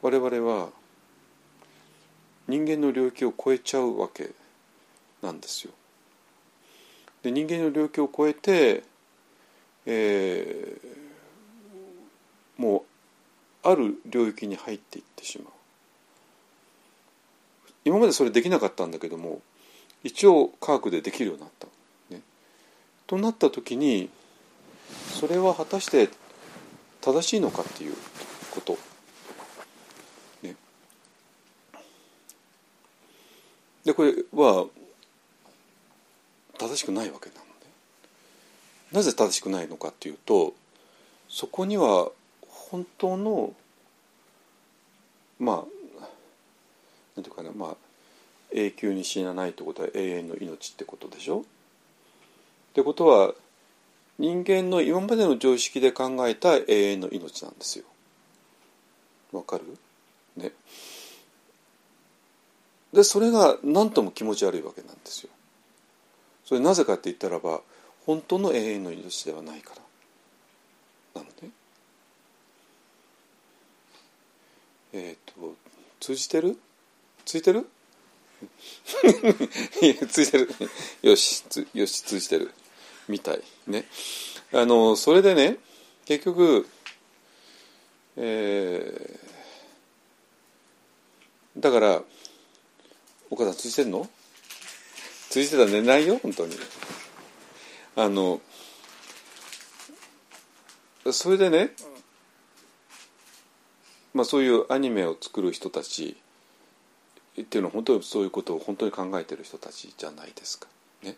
我々は人間の領域を超えちゃうわけなんですよ。で人間の領域を超えて、えー、もうある領域に入っていってしまう。今までそれできなかったんだけども一応科学でできるようになった。ね、となった時にそれは果たして正しいのかっていうこと。ね、でこれは正しくないわけなのね。なぜ正しくないのかっていうとそこには本当のまあなんていうかなまあ永久に死なないってことは永遠の命ってことでしょ？ってことは人間の今までの常識で考えた永遠の命なんですよ。わかる？ね。でそれが何とも気持ち悪いわけなんですよ。それなぜかって言ったらば本当の永遠の命ではないからなのね。えっ、ー、と通じてる？ついてる？ついてる。よしよし通じてる。みたい。ね。あのそれでね結局えー、だからお母さん通じてんの？通じてたら寝ないよ？本当にあのそれでねまあそういうアニメを作る人たちっていうのは本当にそういうことを本当に考えてる人たちじゃないですか。ね、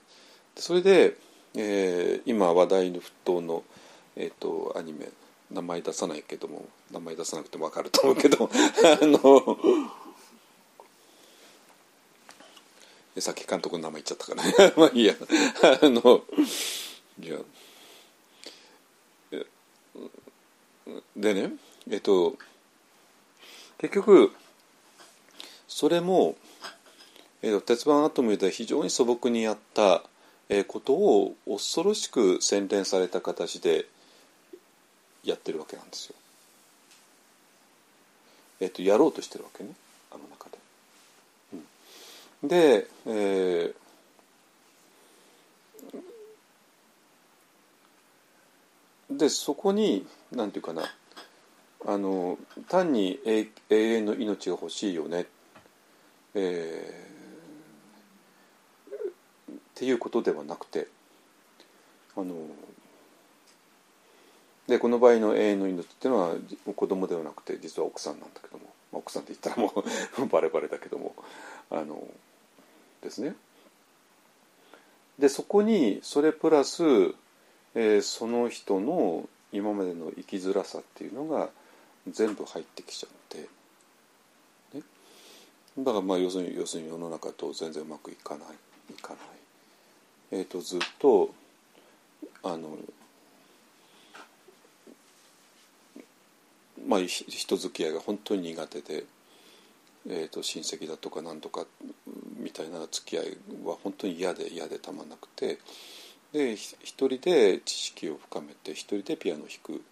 それで、えー、今話題の沸騰の、えーと、アニメ名前出さないけども名前出さなくても分かると思うけど あのさっき監督の名前言っちゃったから まあいいや。あのいや。でねえっと結局それも、えー、鉄腕アトムで非常に素朴にやった、えー、ことを恐ろしく洗練された形でやってるわけなんですよ。えっ、ー、とやろうとしてるわけねあの中で。うん、で、えー、でそこに何て言うかなあの単に永遠の命が欲しいよねえー、っていうことではなくてあのでこの場合の永遠の命っていうのは子供ではなくて実は奥さんなんだけども、まあ、奥さんって言ったらもう バレバレだけどもあのですね。でそこにそれプラス、えー、その人の今までの生きづらさっていうのが全部入ってきちゃって。だからまあ要するに要するに世の中と全然うまくいかない。いかない、えーと、ずっとあのまあ人付き合いが本当に苦手で、えーと、親戚だとかなんとかみたいな付き合いは本当に嫌で嫌でたまんなくて。で一人で知識を深めて一人でピアノを弾く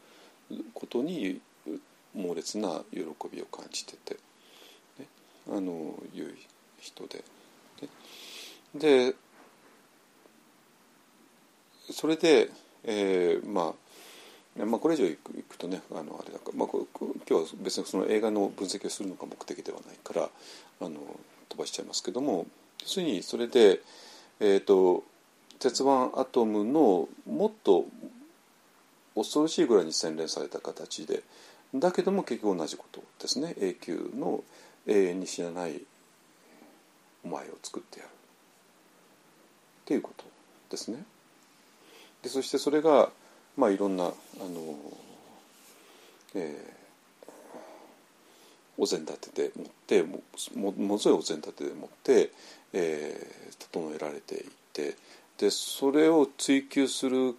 ことに猛烈な喜びを感じてて。あのいう人で。でそれで、えー、まあまあ、これ以上いくいくとねあのあれだから、まあ、今日は別にその映画の分析をするのが目的ではないからあの飛ばしちゃいますけども要するにそれで、えーと、鉄腕アトムのもっと恐ろしいぐらいに洗練された形でだけども結局同じことですね永久の永遠に死なないお前を作ってやるっていうことですね。でそしてそれがまあいろんなあの、えー、お膳立てでもってももものすごいお膳立てでもって、えー、整えられていってでそれを追求する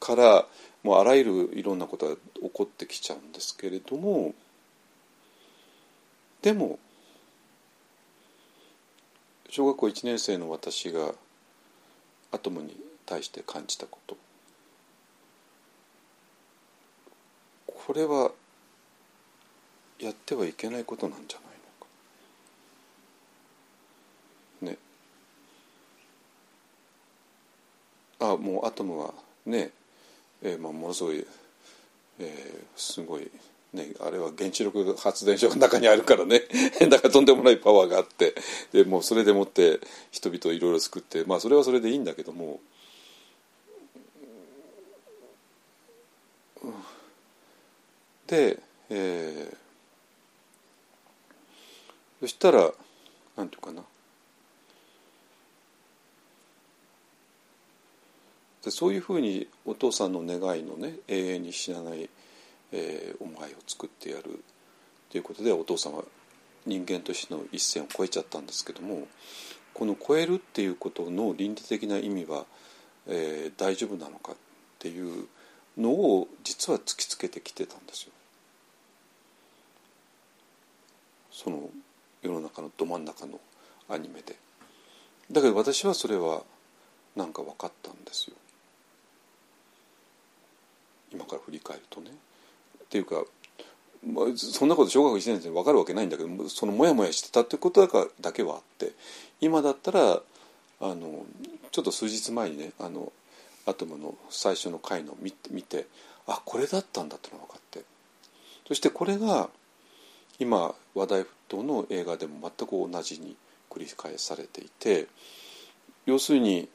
からもうあらゆるいろんなことが起こってきちゃうんですけれどもでも小学校1年生の私がアトムに対して感じたこと。これはやってはいけないことなんじゃないのか。ね。あもうアトムはねえーまあ、ものすごい、えー、すごい、ね、あれは原子力発電所が中にあるからね だからとんでもないパワーがあってでもうそれでもって人々をいろいろ救ってまあそれはそれでいいんだけども。で、えー、そしたらなんていうかなでそういうふうにお父さんの願いのね永遠に死なない、えー、お前を作ってやるということでお父さんは人間としての一線を越えちゃったんですけどもこの超えるっていうことの倫理的な意味は、えー、大丈夫なのかっていうのを実は突きつけてきてたんですよ。その世の中のど真ん中のアニメで。だけど私はそれはなんか分かったんですよ。今から振り返るとね。っていうか、まあ、そんなこと小学1年生に分かるわけないんだけどそのモヤモヤしてたってことだかだけはあって今だったらあのちょっと数日前にねあのアトムの最初の回の見見てあこれだったんだってのが分かってそしてこれが今話題沸騰の映画でも全く同じに繰り返されていて要するに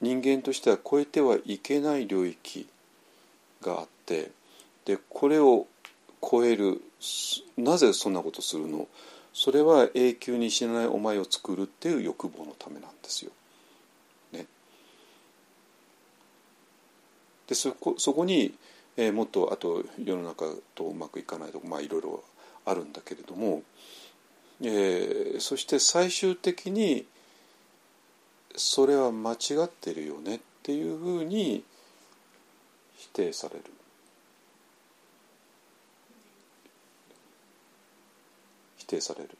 人間としては超えてはいけない領域があってでこれを超えるなぜそんなことするの？それは永久に死なないお前を作るっていう欲望のためなんですよ。ね、でそこそこに、えー、もっとあと世の中とうまくいかないとかまあいろいろあるんだけれども、えー、そして最終的にそれは間違ってるよねっていうふうに否定される。否定される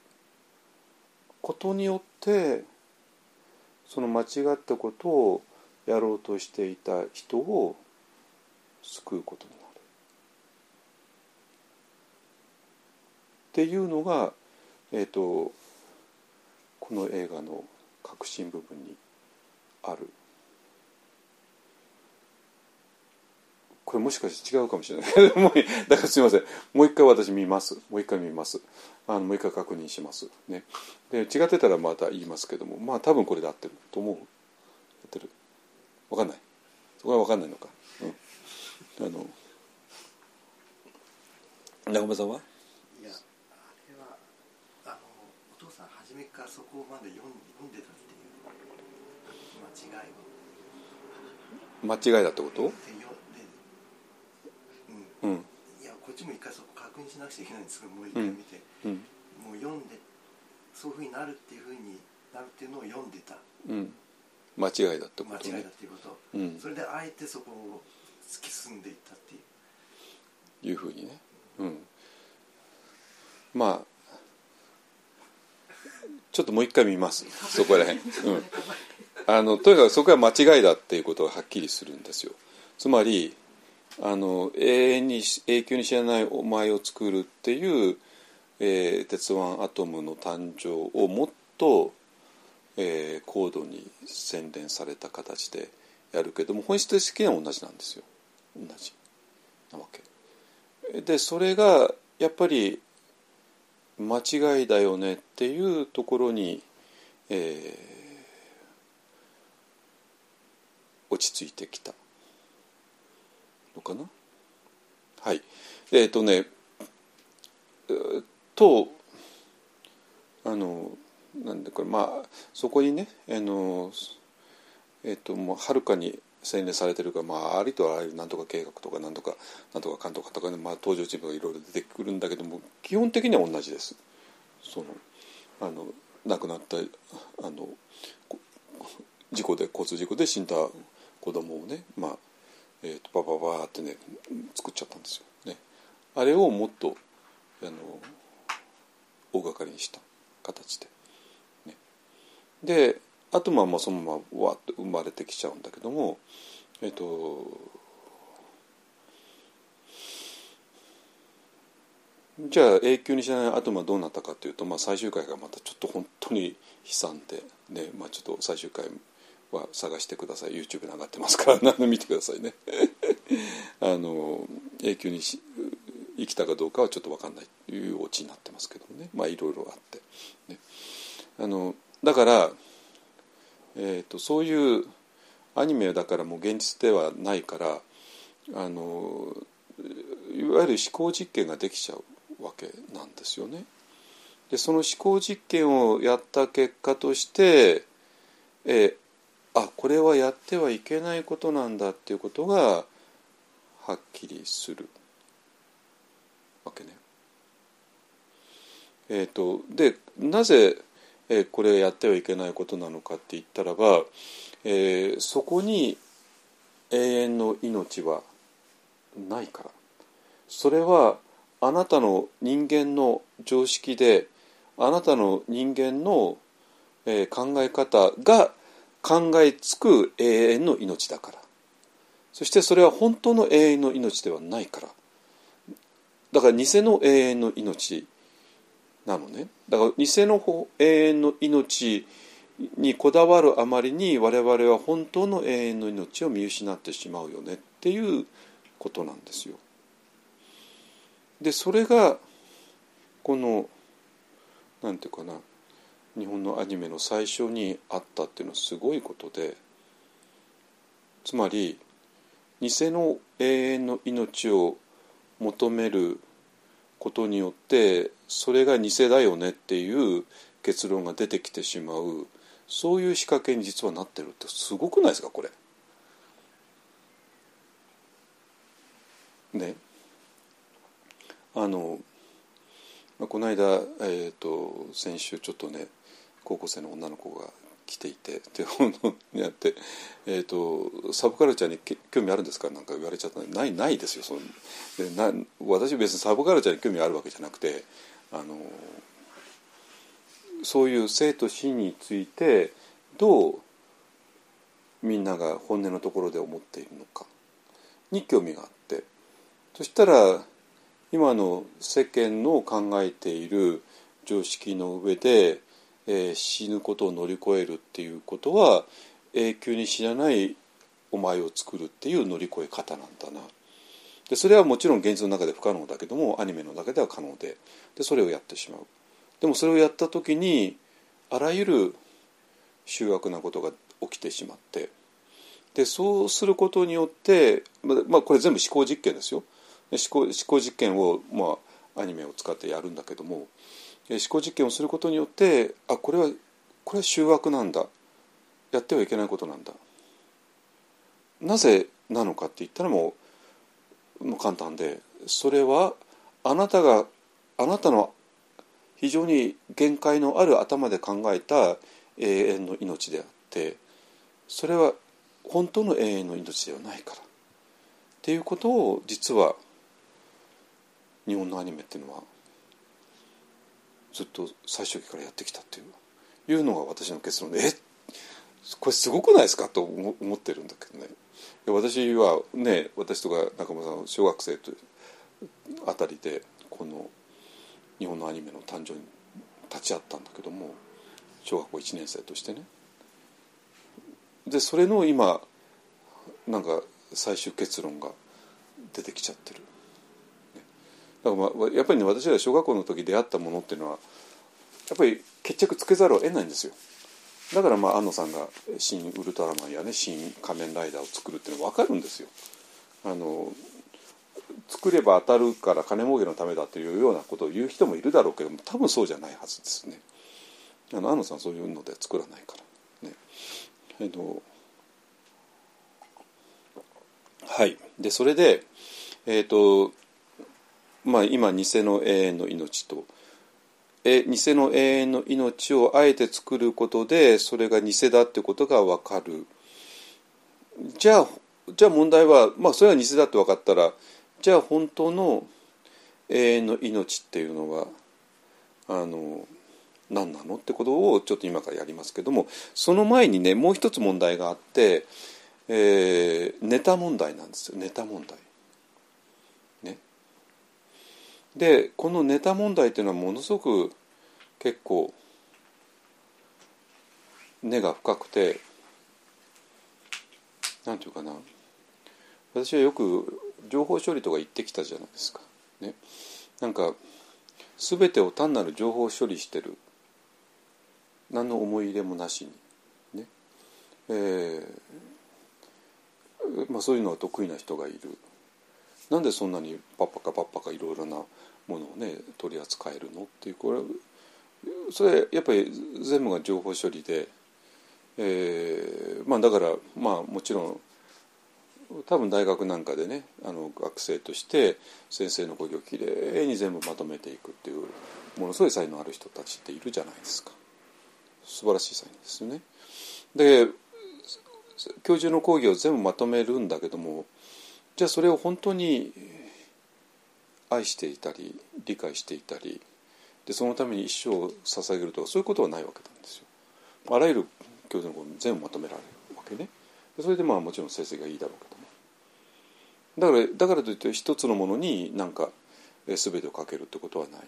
ことによってその間違ったことをやろうとしていた人を救うことになる。っていうのが、えーとこの映画の核心部分にあるこれもしかして違うかもしれない。もうだからすみません。もう一回私見ます。もう一回見ます。あのもう一回確認します。ね。で違ってたらまた言いますけども。まあ多分これで合ってると思う。合ってる。分かんない。そこは分かんないのか。うん。あの中村さんは？いやあれはあのお父さん初めからそこまで読ん読んでたっていう間違いは。間違いだってこと？うん、うんいやこっちも一回そこ確認しなくちゃいけないんですけどもう一回見て、うん。もう読んでそういうふうになるっていうふうになるっていうのを読んでた。うん。間違いだってこ間違いだとねっていうこと、うん。それであえてそこを突き進んでいったっていう。いうふうにね。うん。まあちょっともう一回見ます。そこら辺。うん。あのとにかくそこは間違いだっていうことがはっきりするんですよ。つまりあの永遠に永久に知らないお前を作るっていう、えー鉄腕アトムの誕生をもっと、えー高度に洗練された形でやるけども本質的には同じなんですよ。同じ。なわけ。でそれがやっぱり間違いだよねっていうところに、えー落ち着いてきた。のかな？はいえっ、とねとあのなんでこれまあそこにねあのえっ、ともうはるかに洗練されてるから、まあ、ありとあらゆるなんとか計画とかなんとかなんとかかんとかとかね、まあ、登場人物がいろいろ出てくるんだけども基本的には同じです。そのあの亡くなったあの事故で交通事故で死んだ子供をね、まあえー、とバババーってね作っちゃったんですよ。ね、あれをもっとあの大掛かりにした形で。ね、であとまあまあそのままわっと生まれてきちゃうんだけどもえっ、とじゃあ永久に知らない後はどうなったかというと、まあ、最終回がまたちょっと本当に悲惨で、ねまあ、ちょっと最終回は探してください。YouTube に上がってますから。何で見てくださいね。あの永久に生きたかどうかはちょっと分かんないというオチになってますけどもね。まあいろいろあって、ね、あのだから、えーと、そういうアニメだからもう現実ではないからあのいわゆる思考実験ができちゃうわけなんですよね。でその思考実験をやった結果として、えー、あこれはやってはいけないことなんだっていうことがはっきりするわけね。えーと、でなぜ、えー、これやってはいけないことなのかって言ったらば、えー、そこに永遠の命はないからそれはあなたの人間の常識であなたの人間の、えー、考え方が考えつく永遠の命だから。そしてそれは本当の永遠の命ではないから。だから偽の永遠の命なのね。だから偽の永遠の命にこだわるあまりに我々は本当の永遠の命を見失ってしまうよねっていうことなんですよ。でそれがこのなんていうかな。日本のアニメの最初にあったっていうのはすごいことでつまり偽の永遠の命を求めることによってそれが偽だよねっていう結論が出てきてしまうそういう仕掛けに実はなってるってすごくないですかこれ。ね。あの、まあ、この間、えーと、先週ちょっとね高校生の女の子が来ていてで本にやって、えーと「サブカルチャーに興味あるんですか?」なんか言われちゃったないないですよそのでな私別にサブカルチャーに興味あるわけじゃなくてあのそういう生と死についてどうみんなが本音のところで思っているのかに興味があってそしたら今の世間の考えている常識の上で、えー、死ぬことを乗り越えるっていうことは永久に死なないお前を作るっていう乗り越え方なんだな。でそれはもちろん現実の中で不可能だけどもアニメの中では可能で。でそれをやってしまう。でもそれをやった時にあらゆる醜悪なことが起きてしまって。でそうすることによってまあこれ全部思考実験ですよ。思考思考実験を、まあ、アニメを使ってやるんだけども思考実験をすることによってあこれはこれは醜悪なんだ。やってはいけないことなんだ。なぜなのかって言ったらもうもう簡単でそれはあなたがあなたの非常に限界のある頭で考えた永遠の命であってそれは本当の永遠の命ではないから。っていうことを実は日本のアニメっていうのはずっと最初期からやってきたっていういうのが私の結論でえこれすごくないですか？と思ってるんだけどね。私はね私とか中村さん小学生とあたりでこの日本のアニメの誕生に立ち会ったんだけども小学校1年生としてね。でそれの今なんか最終結論が出てきちゃってる。だから、まあ、やっぱりね私が小学校の時出会ったものっていうのはやっぱり決着つけざるを得ないんですよ。だからまあ安野さんが「新ウルトラマン」やね「新仮面ライダー」を作るっていうのは分かるんですよ。あの作れば当たるから金儲けのためだというようなことを言う人もいるだろうけども多分そうじゃないはずですね。あの安野さんそういうので作らないからね。えっとはいでそれでえっ、とまあ今偽の永遠の命と。え偽の永遠の命をあえて作ることでそれが偽だってことが分かる。じゃあじゃあ問題はまあそれは偽だって分かったらじゃあ本当の永遠の命っていうのはあの何なのってことをちょっと今からやりますけどもその前にねもう一つ問題があって、えーネタ問題なんですよ。ネタ問題。ね、でこのネタ問題っていうのはものすごく結構根が深くてなんていうかな。私はよく情報処理とか言ってきたじゃないですか。ね、なんか全てを単なる情報処理してる。何の思い入れもなしに。ね、えーまあ、そういうのは得意な人がいる。なんでそんなにパッパカパッパカいろいろなものをね取り扱えるのっていうこれそれやっぱり全部が情報処理で、えーまあ、だからまあもちろん多分大学なんかでねあの学生として先生の講義をきれいに全部まとめていくっていうものすごい才能ある人たちっているじゃないですか素晴らしい才能ですよね。で教授の講義を全部まとめるんだけどもじゃあそれを本当に愛していたり理解していたりでそのために一生を捧げるとかそういうことはないわけなんですよ。あらゆる教授の全部まとめられるわけね。それでまあもちろん成績がいいだろうけどもだからだからといって一つのものになんか全てをかけるってことはない。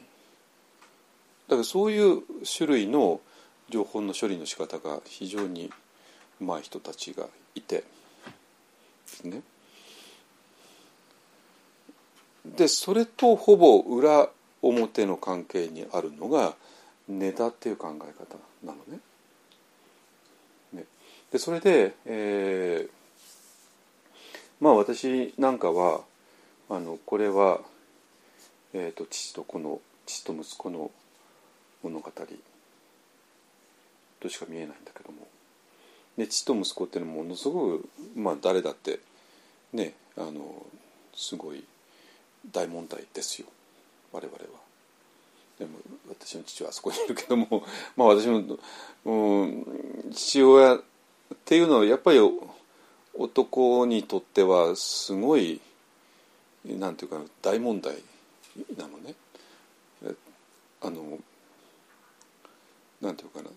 だからそういう種類の情報の処理の仕方が非常にうまい人たちがいてですね。でそれとほぼ裏表の関係にあるのがネタっていう考え方なのね。ねでそれで、えーまあ私なんかはあのこれは、えー、と父と子の父と息子の物語としか見えないんだけどもで父と息子っていうのはものすごく、まあ、誰だってねあのすごい大問題ですよ我々は。でも私の父はあそこにいるけども まあ私の、うん、父親っていうのはやっぱり男にとってはすごいなんていうか大問題なのね。あのなんていうかな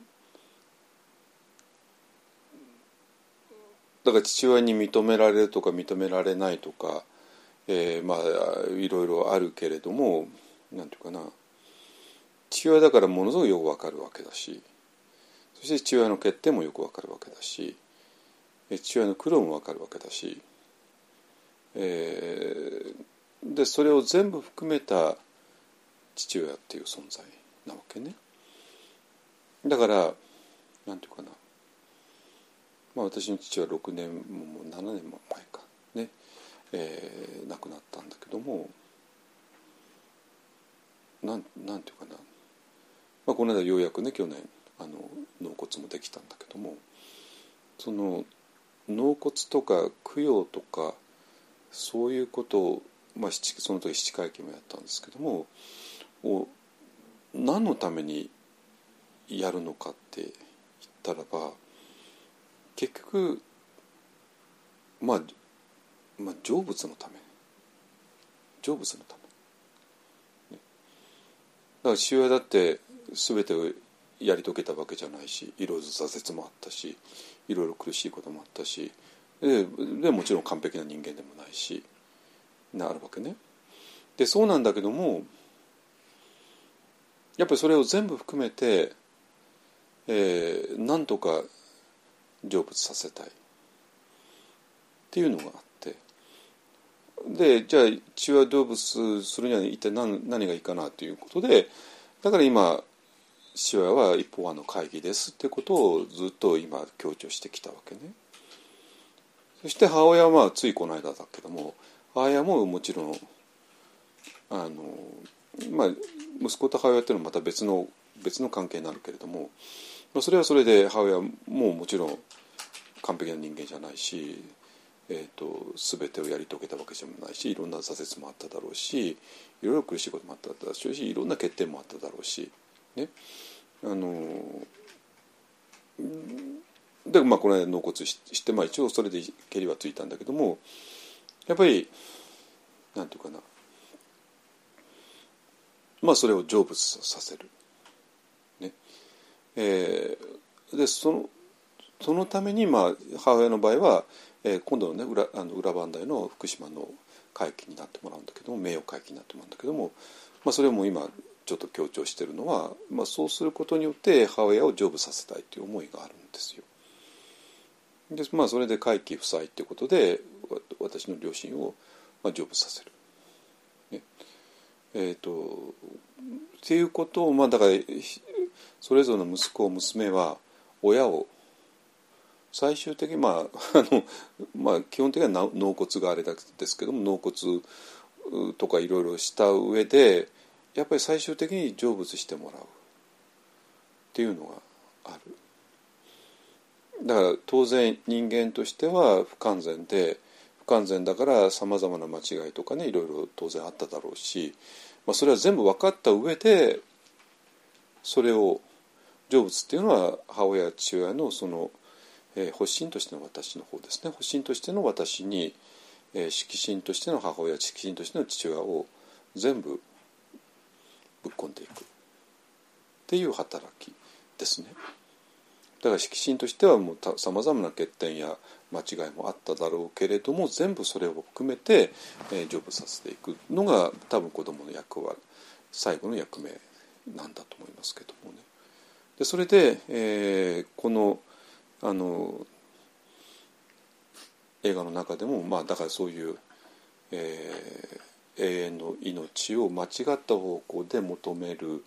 だから父親に認められるとか認められないとか、えーまあいろいろあるけれどもなんていうかな。父親だからものすごくよくわかるわけだしそして父親の欠点もよくわかるわけだし父親の苦労もわかるわけだし、えーでそれを全部含めた父親っていう存在なわけね。だからなんていうかな。まあ私の父は6年ももう7年も前かね、えー亡くなったんだけどもなんなんていうかな、まあ、この間ようやくね去年あの納骨もできたんだけどもその納骨とか供養とかそういうことを、まあ、七その時七回忌もやったんですけどもを何のためにやるのかって言ったらば結局まあ、まあ、成仏のため。成仏のため、ね、だから父親だって全てをやり遂げたわけじゃないしいろいろ挫折もあったしいろいろ苦しいこともあったしででもちろん完璧な人間でもないしなるわけね。でそうなんだけどもやっぱりそれを全部含めて、えー、なんとか成仏させたい。っていうのがあって。でじゃあ父親成仏するには一体何何がいいかなということでだから今父親は一方派の会議ですってことをずっと今強調してきたわけね。そして母親はついこの間だけども母親ももちろんあのまあ息子と母親っていうのはまた別の別の関係になるけれどもまあそれはそれで母親ももちろん完璧な人間じゃないし、えーと、全てをやり遂げたわけじゃないしいろんな挫折もあっただろうしいろいろ苦しいこともあっただろうしいろんな欠点もあっただろうしね。あのでまあこの間納骨して、まあ、一応それでけりはついたんだけどもやっぱりなんていうかな。まあそれを成仏させる。ね。えー、でそのそのために、まあ、母親の場合は、えー、今度のね裏あの裏磐梯の福島の会期になってもらうんだけども名誉会期になってもらうんだけども、まあ、それも今ちょっと強調してるのは、まあ、そうすることによって母親を成仏させたいという思いがあるんですよ。でまあそれで回帰不在っていうことで私の両親を、まあ、成仏させる。ねえーと、っていうことをまあだからそれぞれの息子娘は親を最終的にまあ あの、まあ、基本的には納骨があれですけども納骨とかいろいろした上でやっぱり最終的に成仏してもらうっていうのがある。だから当然人間としては不完全で不完全だからさまざまな間違いとかねいろいろ当然あっただろうし、まあ、それは全部分かった上でそれを成仏っていうのは母親父親のその、えー、発信としての私の方ですね発信としての私に、えー、色心としての母親色心としての父親を全部ぶっ込んでいくっていう働きですね。だから色心としてはもうさまざまな欠点や間違いもあっただろうけれども全部それを含めて、えー、成仏させていくのが多分子どもの役割最後の役目なんだと思いますけどもね。でそれで、えー、このあの映画の中でもまあだからそういう、えー、永遠の命を間違った方向で求める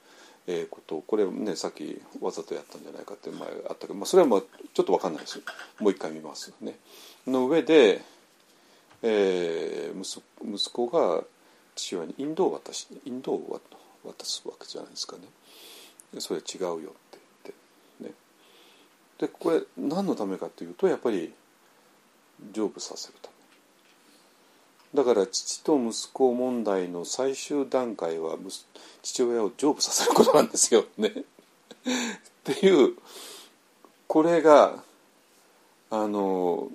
えー、ことこれねさっきわざとやったんじゃないかって前あったけど、まあ、それはまあちょっと分かんないですもう一回見ますね。の上で、えー、息子が父親にインドを渡しインドを渡すわけじゃないですかね。それ違うよ。でこれ何のためかというとやっぱり成仏させるため。だから父と息子問題の最終段階は父親を成仏させることなんですよね。っていうこれがあの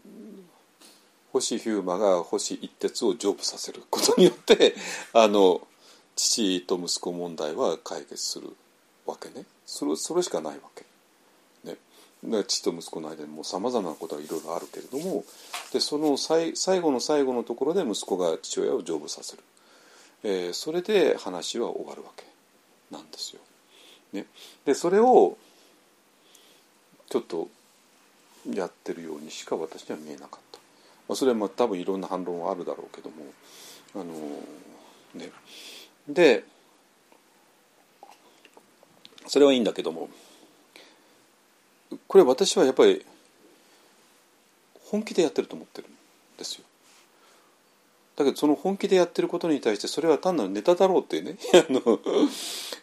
星飛雄馬が星一徹を成仏させることによってあの父と息子問題は解決するわけねそれそれしかないわけ。父と息子の間にもさまざまなことがいろいろあるけれどもでその最後の最後のところで息子が父親を成仏させる、えー、それで話は終わるわけなんですよ。ね、でそれをちょっとやってるようにしか私には見えなかった。まあ、それはまあ多分いろんな反論はあるだろうけどもあのねでそれはいいんだけどもこれ私はやっぱり本気でやってると思ってるんですよ。だけどその本気でやってることに対してそれは単なるネタだろうっていうね あの、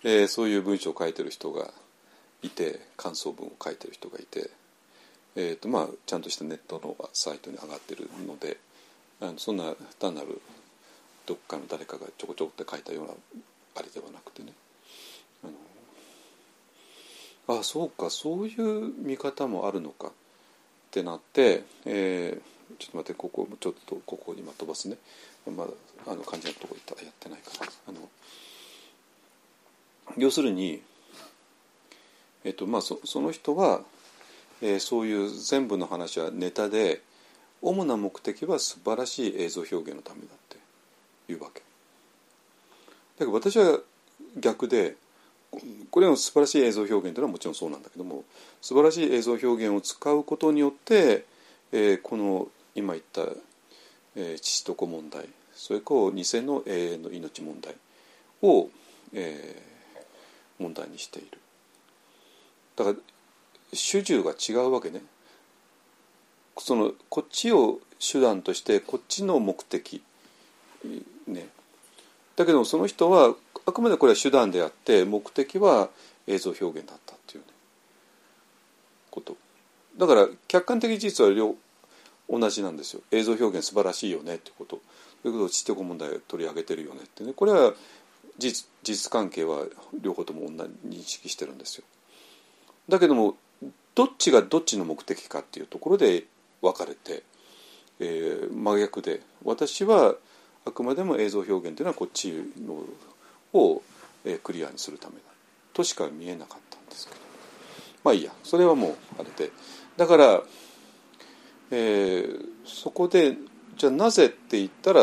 えー、そういう文章を書いてる人がいて感想文を書いてる人がいて、えーとまあ、ちゃんとしたネットのサイトに上がってるのであのそんな単なるどっかの誰かがちょこちょこって書いたようなあれではなくてねあそうかそういう見方もあるのかってなって、えー、ちょっと待ってここちょっとここに今飛ばすねまだあの漢字のとこいったやってないからあの要するに、えっとまあ、そその人は、えー、そういう全部の話はネタで主な目的は素晴らしい映像表現のためだっていうわけ。だけど私は逆でこれの素晴らしい映像表現というのはもちろんそうなんだけども素晴らしい映像表現を使うことによって、えー、この今言った、えー、父と子問題それから偽の永遠の命問題を、えー、問題にしている。だから主従が違うわけね。そのこっちを手段としてこっちの目的ね。だけどその人はあくまでこれは手段であって目的は映像表現だったっていう、ね、こと。だから客観的事実は両同じなんですよ。映像表現素晴らしいよねってこと。ということを知的問題を取り上げてるよねってね。これは事実事実関係は両方とも同じ認識してるんですよ。だけどもどっちがどっちの目的かっていうところで分かれて、えー、真逆で私はあくまでも映像表現というのはこっちのを、クリアにするためだ。としか見えなかったんですけど。まあいいや。それはもうあれで。だから、えー、そこでじゃあなぜって言ったら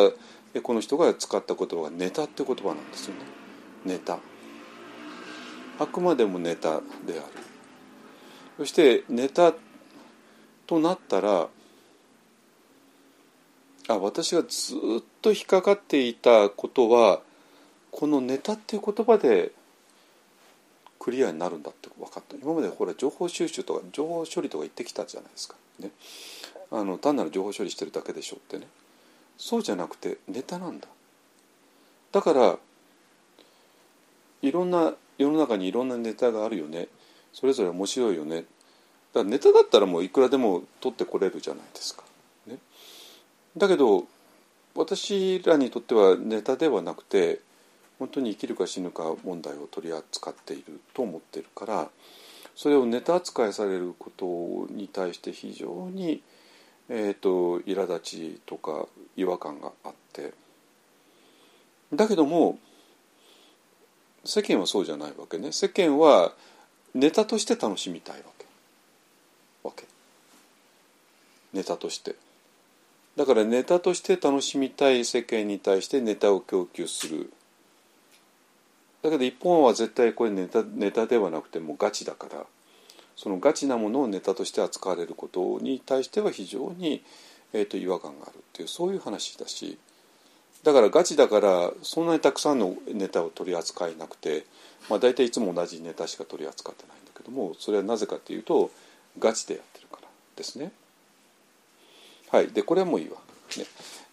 この人が使った言葉がネタって言葉なんですよね。ネタ。あくまでもネタである。そしてネタとなったらあ私がずっと引っかかっていたことはこのネタっていう言葉でクリアになるんだって分かった。今までほら情報収集とか情報処理とか言ってきたじゃないですか、ね、あの単なる情報処理してるだけでしょってね。そうじゃなくてネタなんだ。だからいろんな世の中にいろんなネタがあるよね。それぞれ面白いよね。だからネタだったらもういくらでも取ってこれるじゃないですか。ね、だけど私らにとってはネタではなくて本当に生きるか死ぬか問題を取り扱っていると思ってるからそれをネタ扱いされることに対して非常に、えーと、と苛立ちとか違和感があって。だけども世間はそうじゃないわけね。世間はネタとして楽しみたいわけ。わけ。ネタとして。だからネタとして楽しみたい世間に対してネタを供給する。だけど一方は絶対これネタネタではなくてもうガチだからそのガチなものをネタとして扱われることに対しては非常に、えーと、違和感があるっていうそういう話だしだからガチだからそんなにたくさんのネタを取り扱えなくてまあ、大体いつも同じネタしか取り扱ってないんだけどもそれはなぜかっていうとガチでやってるからですね。はいでこれはもういいわ。ね、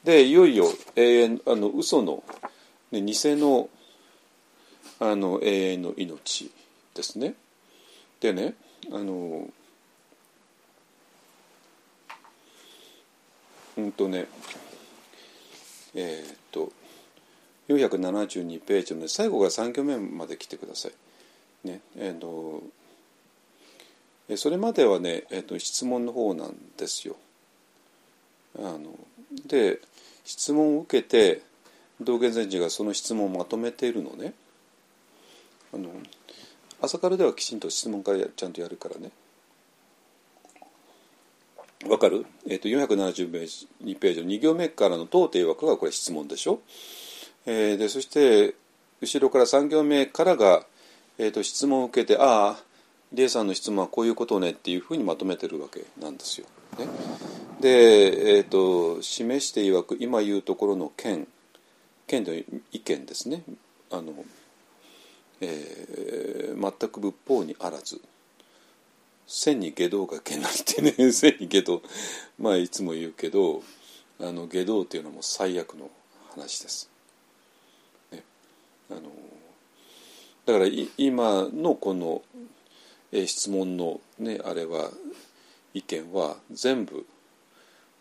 でいよいよ永遠あの嘘の、ね、偽のあの永遠の命ですね。でねあのうんとねえー、っと472ページの、ね、最後が3行目まで来てください。ねえーと、それまではね、えーと、質問の方なんですよ。あので質問を受けて道元禅師がその質問をまとめているのね。あの朝からではきちんと質問からちゃんとやるからね。わかる、えーと、と472ページの2行目からの「当定枠」がこれ質問でしょ？えー、でそして後ろから3行目からが、えーと、質問を受けてああ理恵さんの質問はこういうことねっていうふうにまとめてるわけなんですよ。ね、で、えーと、示していわく今言うところの件件の意見ですねあの、えー、全く仏法にあらず千に下道がけなってね 千に下道。まあいつも言うけどあの下道っていうのも最悪の話です。あのだから今のこの、えー、質問のねあれは意見は全部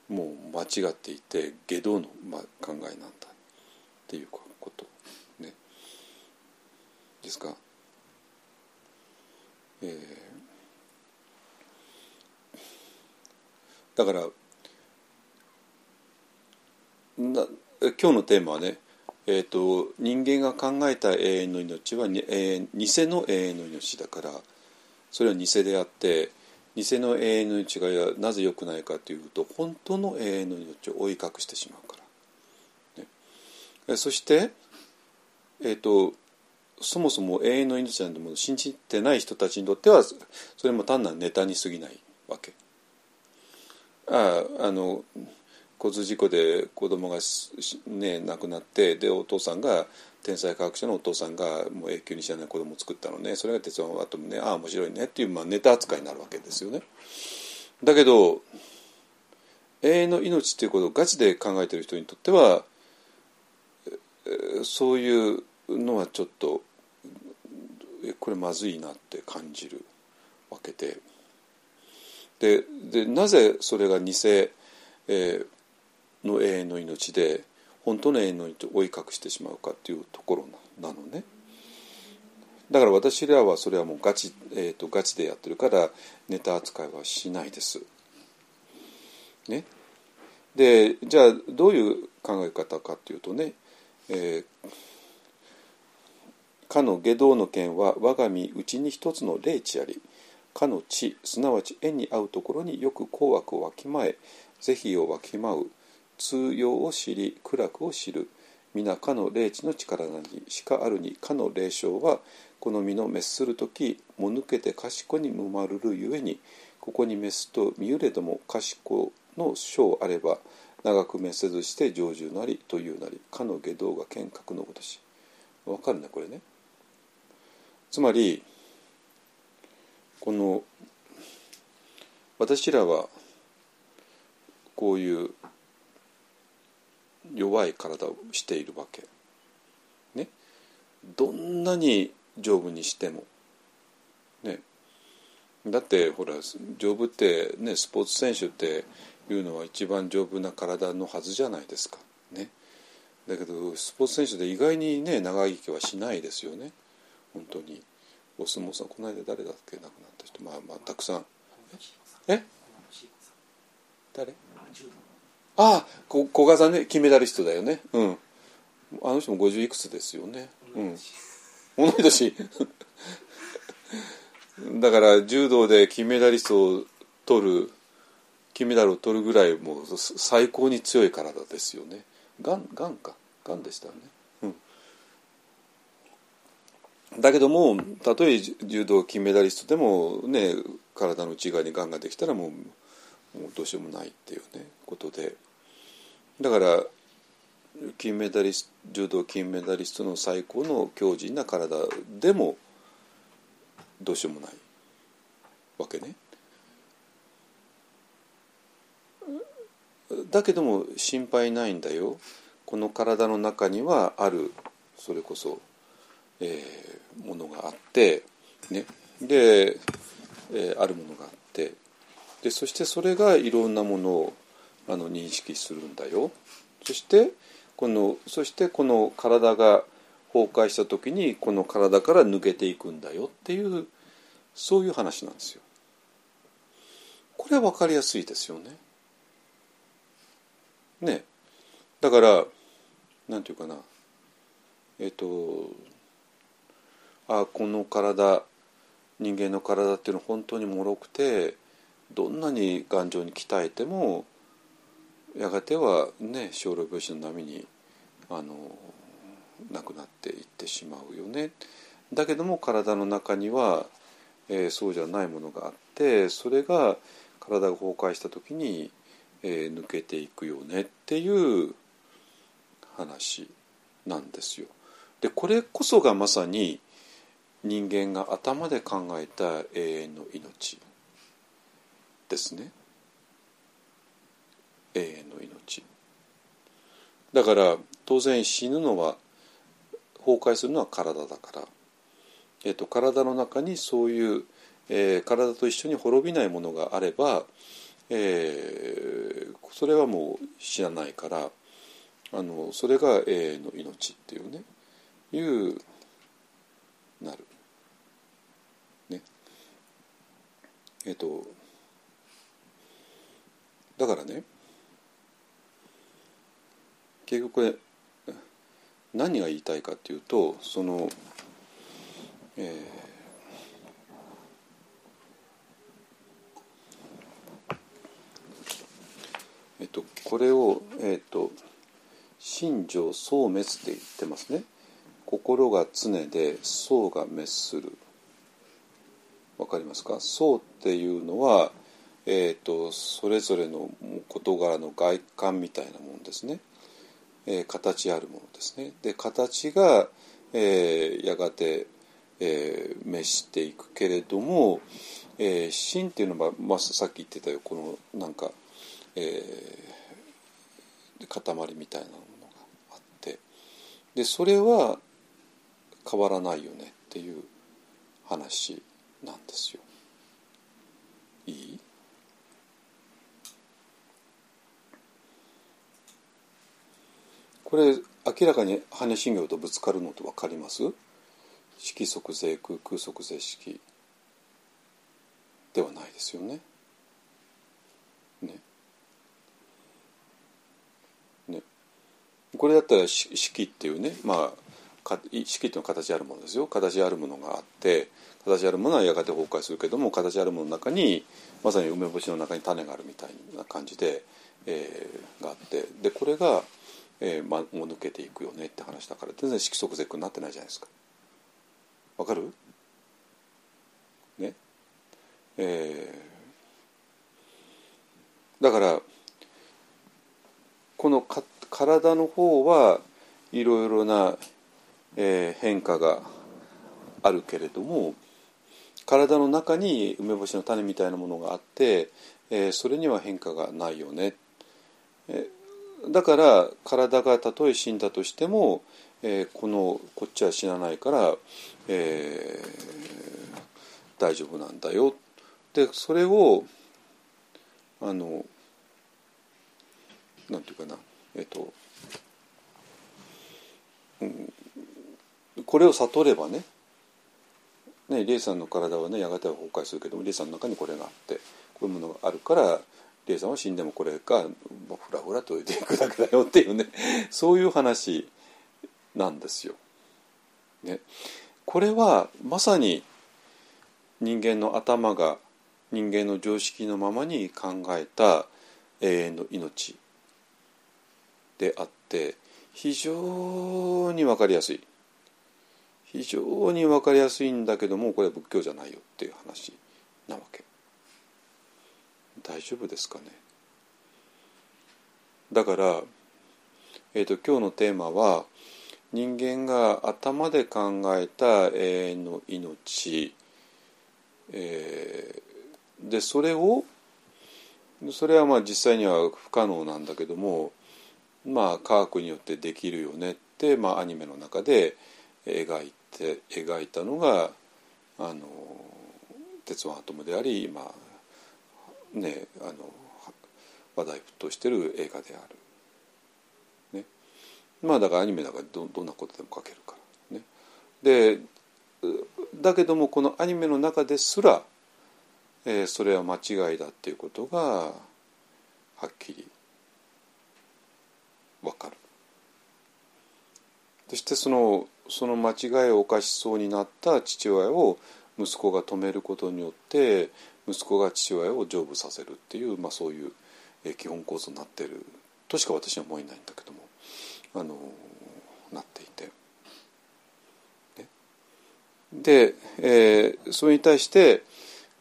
もう間違っていて下道の、まあ、考えなんだっていうこと。ですか？えー、だからな今日のテーマはねえーと、人間が考えた永遠の命は、永遠偽の永遠の命だからそれは偽であって偽の永遠の命がなぜ良くないかというと本当の永遠の命を追い隠してしまうから、ね、そして、えーと、そもそも永遠の命なんてもの信じてない人たちにとってはそれも単なるネタに過ぎないわけ。ああの交通事故で子供がね亡くなってでお父さんが天才科学者のお父さんがもう永久に知らない子供を作ったのねそれが鉄腕アトムねああ面白いねっていう、まあ、ネタ扱いになるわけですよね。だけど永遠の命っていうことをガチで考えてる人にとってはそういうのはちょっとえこれまずいなって感じるわけでででなぜそれが偽、えーの永遠の命で本当の永遠の命を追い隠してしまうかっていうところなのね。だから私らはそれはもうガチ,、えー、とガチでやってるからネタ扱いはしないです。ね、でじゃあどういう考え方かっていうとね「えーかの下道の剣は我が身内に一つの霊地ありかの地すなわち縁に合うところによく紅悪をわきまえ是非をわきまう通用を知り苦楽を知る皆かの霊地の力なりしかあるにかの霊障はこの身の滅する時もぬけて賢にむまるるゆえにここに滅すと見ゆれども賢の章あれば長く滅せずして成就なりというなりかの下道が見覚のごとし。わかるねこれね。つまりこの私らはこういう弱い体をしているわけ。ね。どんなに丈夫にしても。ね。だってほら丈夫ってねスポーツ選手っていうのは一番丈夫な体のはずじゃないですか。ね。だけどスポーツ選手で意外にね長生きはしないですよね。本当に。お相撲さんこの間誰だっけ？亡くなった人。まあまあたくさん。え？誰？ああこ小川さんね。金メダリストだよね。うん。あの人も50いくつですよね。うん。同い年。だから柔道で金メダリストを取る金メダルを取るぐらいもう最高に強い体ですよね。がんがんか。がんでしたよね。うんだけどもたとえ柔道金メダリストでもね体の内側にがんができたらもうもうどうしようもないっていうねことでだから金メダリスト柔道金メダリストの最高の強靭な体でもどうしようもないわけね。だけども心配ないんだよこの体の中にはあるそれこそ、えー、ものがあってね。で、えーあるものがあってでそしてそれがいろんなものをあの認識するんだよ。そしてこのそしてこの体が崩壊した時にこの体から抜けていくんだよ。っていうそういう話なんですよ。これは分かりやすいですよね。ね。だからなんていうかな。えっ、とあこの体人間の体っていうのは本当に脆くてどんなに頑丈に鍛えてもやがてはね小老病死の波にあのなくなっていってしまうよね。だけども体の中には、えーそうじゃないものがあってそれが体が崩壊した時に、えー抜けていくよねっていう話なんですよ。でこれこそがまさに人間が頭で考えた永遠の命ですね。永遠の命。だから当然死ぬのは崩壊するのは体だから、えっと体の中にそういう、えー体と一緒に滅びないものがあれば、えーそれはもう死なないからあのそれが永遠の命っていうねいうなる。えっ、とだからね結局これ何が言いたいかっていうとそのえーえっとこれをえっと心情相滅って言ってますね。心が常で相が滅する。わかりますか？相っていうのは、えーと、それぞれの事柄の外観みたいなものですね、えー、形あるものですね。で形が、えー、やがて、えー、滅していくけれども、えー、心っていうのは、まあ、さっき言ってたよこのなんか、えー、塊みたいなものがあって。でそれは変わらないよねっていう話。なんですよ。いい？これ明らかに羽根信行とぶつかるのと分かります？色即税空空即税式ではないですよね。ね。ね。これだったら式っていうねまあ式っていうのは形あるものですよ形あるものがあって形あるものはやがて崩壊するけども形あるものの中にまさに梅干しの中に種があるみたいな感じで、えー、があってでこれがえーま、もう抜けていくよねって話だから全然色即是空になってないじゃないですか。わかる？ね？えー、だからこのか体の方はいろいろな、えー、変化があるけれども体の中に梅干しの種みたいなものがあって、えー、それには変化がないよね。えだから体がたとえ死んだとしても、えー、このこっちは死なないから、えー、大丈夫なんだよでそれをあのなんていうかなえっ、ー、と、うん、これを悟ればねねリエさんの体はねやがては崩壊するけどもリエさんの中にこれがあってこういうものがあるからリエさんは死んでもこれがふらふらといていくだけだよっていうねそういう話なんですよ。ね、これはまさに人間の頭が人間の常識のままに考えた永遠の命であって非常に分かりやすい非常に分かりやすいんだけどもこれは仏教じゃないよっていう話なわけ。大丈夫ですかね？だから、えーと、今日のテーマは人間が頭で考えた永遠の命、えー、でそれをそれはまあ実際には不可能なんだけどもまあ科学によってできるよねって、まあ、アニメの中で描いて描いたのがあの鉄腕アトムであり、まあ、ねあの話題沸騰してる映画である。ね、まあだからアニメだからどどんなことでも書けるからね。でだけどもこのアニメの中ですら、えー、それは間違いだっていうことがはっきりわかる。そしてそのその間違いを犯しそうになった父親を息子が止めることによって息子が父親を成仏させるっていう、まあ、そういう基本構造になってるとしか私は思えないんだけどもあのなっていて。で、えー、それに対して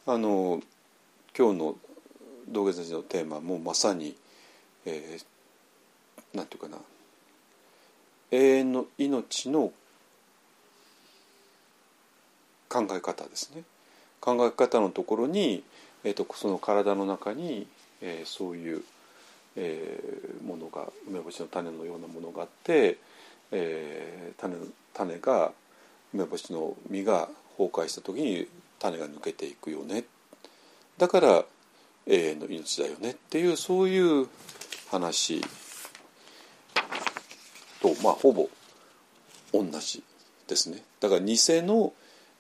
あの今日の道元先生のテーマもまさに、えー、なんていうかな永遠の命の考え方ですね。考え方のところに、えーと、その体の中に、えー、そういう、えー、ものが梅干しの種のようなものがあって、えー、種種が梅干しの実が崩壊した時に種が抜けていくよねだから永遠の命だよねっていうそういう話とまあほぼ同じですねだから偽の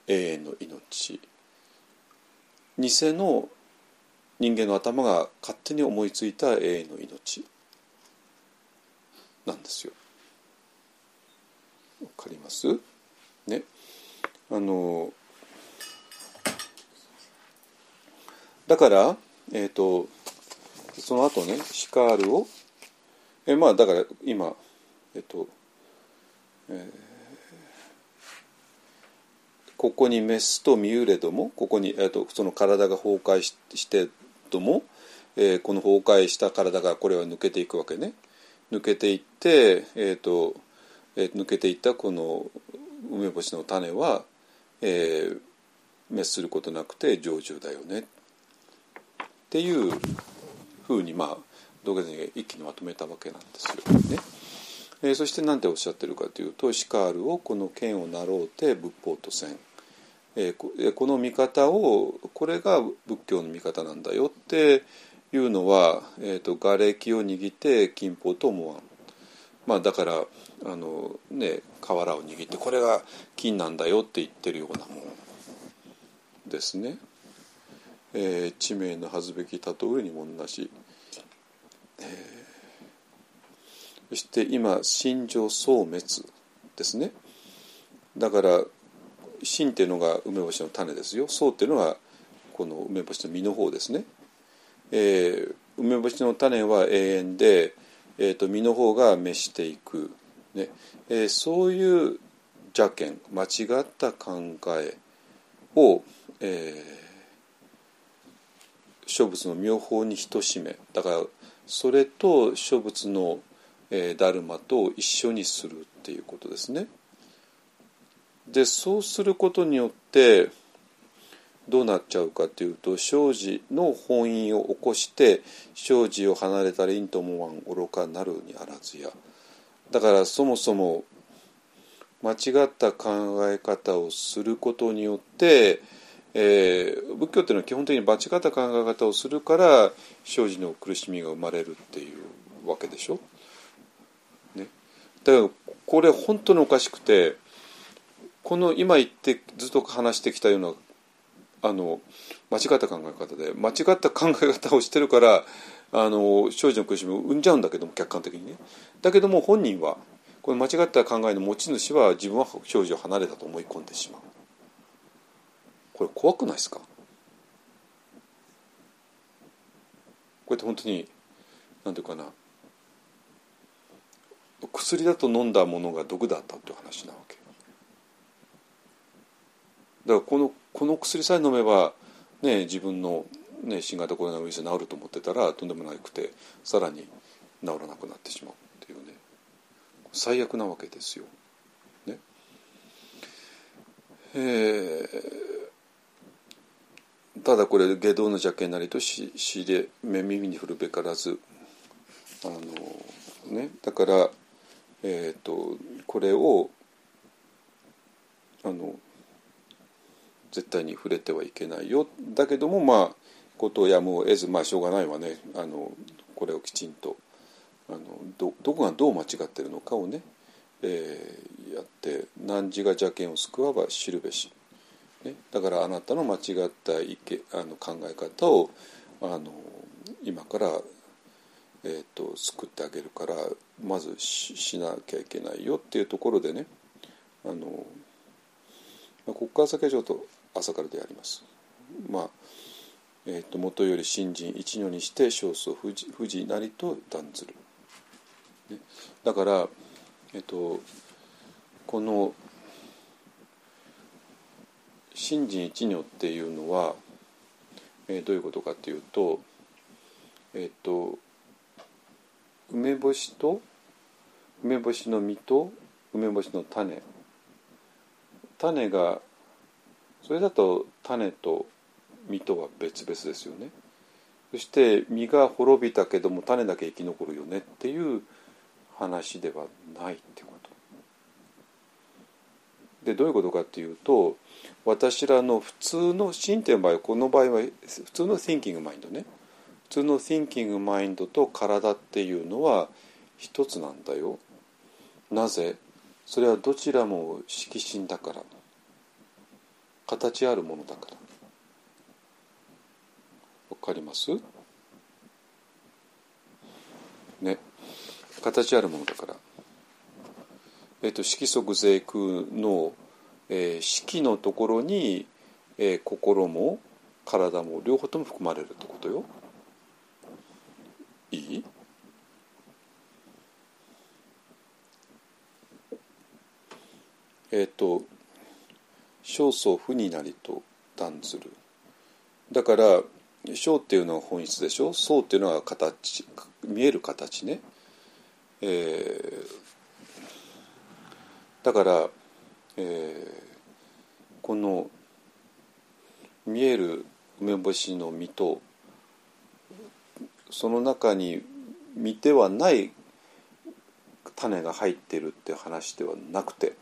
永遠の命偽の人間の頭が勝手に思いついた永遠の命なんですよ。わかります？ね。あのだからえっ、ー、とその後ねシカールをえまあだから今えっ、ー、と、えーここにメスとミューレドもここに、えーと、その体が崩壊してとも、えーこの崩壊した体がこれは抜けていくわけね。抜けていって、えーとえー抜けていったこの梅干しの種は、えー滅することなくて成就だよね。っていうふうにまあ道元禅が一気にまとめたわけなんですよね。えーそして何ておっしゃってるかというと「シカールをこの剣をなろうて仏法とせん」えーこの見方をこれが仏教の見方なんだよっていうのは、えー、と瓦礫を握って金法と思わん。まあ、だからあの、ね、瓦を握ってこれが金なんだよって言ってるようなものですね。えー地名の恥ずべき例えにも同じ。そして今心情消滅ですねだから心っていうのが梅干しの種ですよ。草っていうのがこの梅干しの実の方ですね、えー梅干しの種は永遠で、えー、と実の方が滅していく、ね。えーそういう邪見間違った考えを、えー諸仏の妙法に等しめ。だからそれと諸仏の、えーダルマと一緒にするっていうことですね。でそうすることによってどうなっちゃうかというと生じの本因を起こして生じを離れたら因ともわん愚かなるにあらずやだからそもそも間違った考え方をすることによって、えー仏教っていうのは基本的に間違った考え方をするから生じの苦しみが生まれるっていうわけでしょ。ね、だからこれ本当におかしくてこの今言ってずっと話してきたようなあの間違った考え方で間違った考え方をしてるからあの生じの苦しみを生んじゃうんだけども客観的にね。だけども本人はこの間違った考えの持ち主は自分は生じを離れたと思い込んでしまう。これ怖くないですか？これって本当に何ていうかな。薬だと飲んだものが毒だったっていう話なわけ。だからこのこの薬さえ飲めば、ね、自分の、ね、新型コロナウイルス治ると思ってたらとんでもなくてさらに治らなくなってしまうっていうね最悪なわけですよ。ねえーただこれ下道の邪険なりとししで目耳に振るべからずあのねだからえっ、とこれをあの絶対に触れてはいけないよ。だけどもまあことをやむを得ずまあしょうがないわね。あのこれをきちんとあのどこがどう間違ってるのかをね、えーやって何時が邪険を救わば知るべし、ね、だからあなたの間違った意見あの考え方をあの今から、えー、と救ってあげるからまずししなきゃいけないよっていうところでね。あのまあここから先はちょっと朝からでやります。まあえー、と元より新人一如にして少数富士富士なりと断ずる、ね、だから、えっ、とこの新人一如っていうのは、えーどういうことかっていうとえっ、と梅干しと梅干しの実と梅干しの種。種がそれだと種と実とは別々ですよね。そして実が滅びたけども種だけ生き残るよねっていう話ではないってこと。でどういうことかっていうと私らの普通の心っていう場合この場合は普通の thinking マインドね。普通の thinking マインドと体っていうのは一つなんだよ。なぜ？それはどちらも色心だから。形あるものだから。わかります？ね。形あるものだから。えっ、と色即税空の、えー色のところに、えー心も体も両方とも含まれるってことよ。いい？えっ、と少々負になりと断ずる。だから小っていうのは本質でしょ？層っていうのは形見える形ね、えー、だから、えー、この見える梅干しの実とその中に実ではない種が入ってるって話ではなくて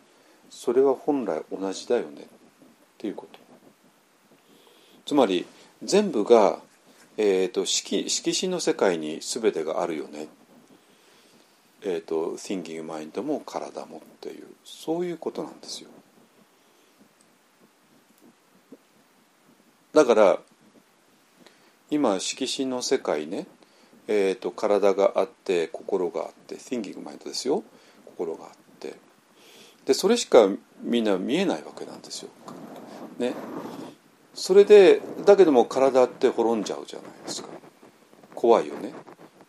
それは本来同じだよね。っていうこと。つまり全部が、えーと、色色心の世界に全てがあるよね、えーと、Thinking Mind も体もっていうそういうことなんですよ。だから今色心の世界ね、えーと、体があって心があって Thinking Mind ですよ。心があって。でそれしかみんな見えないわけなんですよ。ね、それでだけども体って滅んじゃうじゃないですか。怖いよね。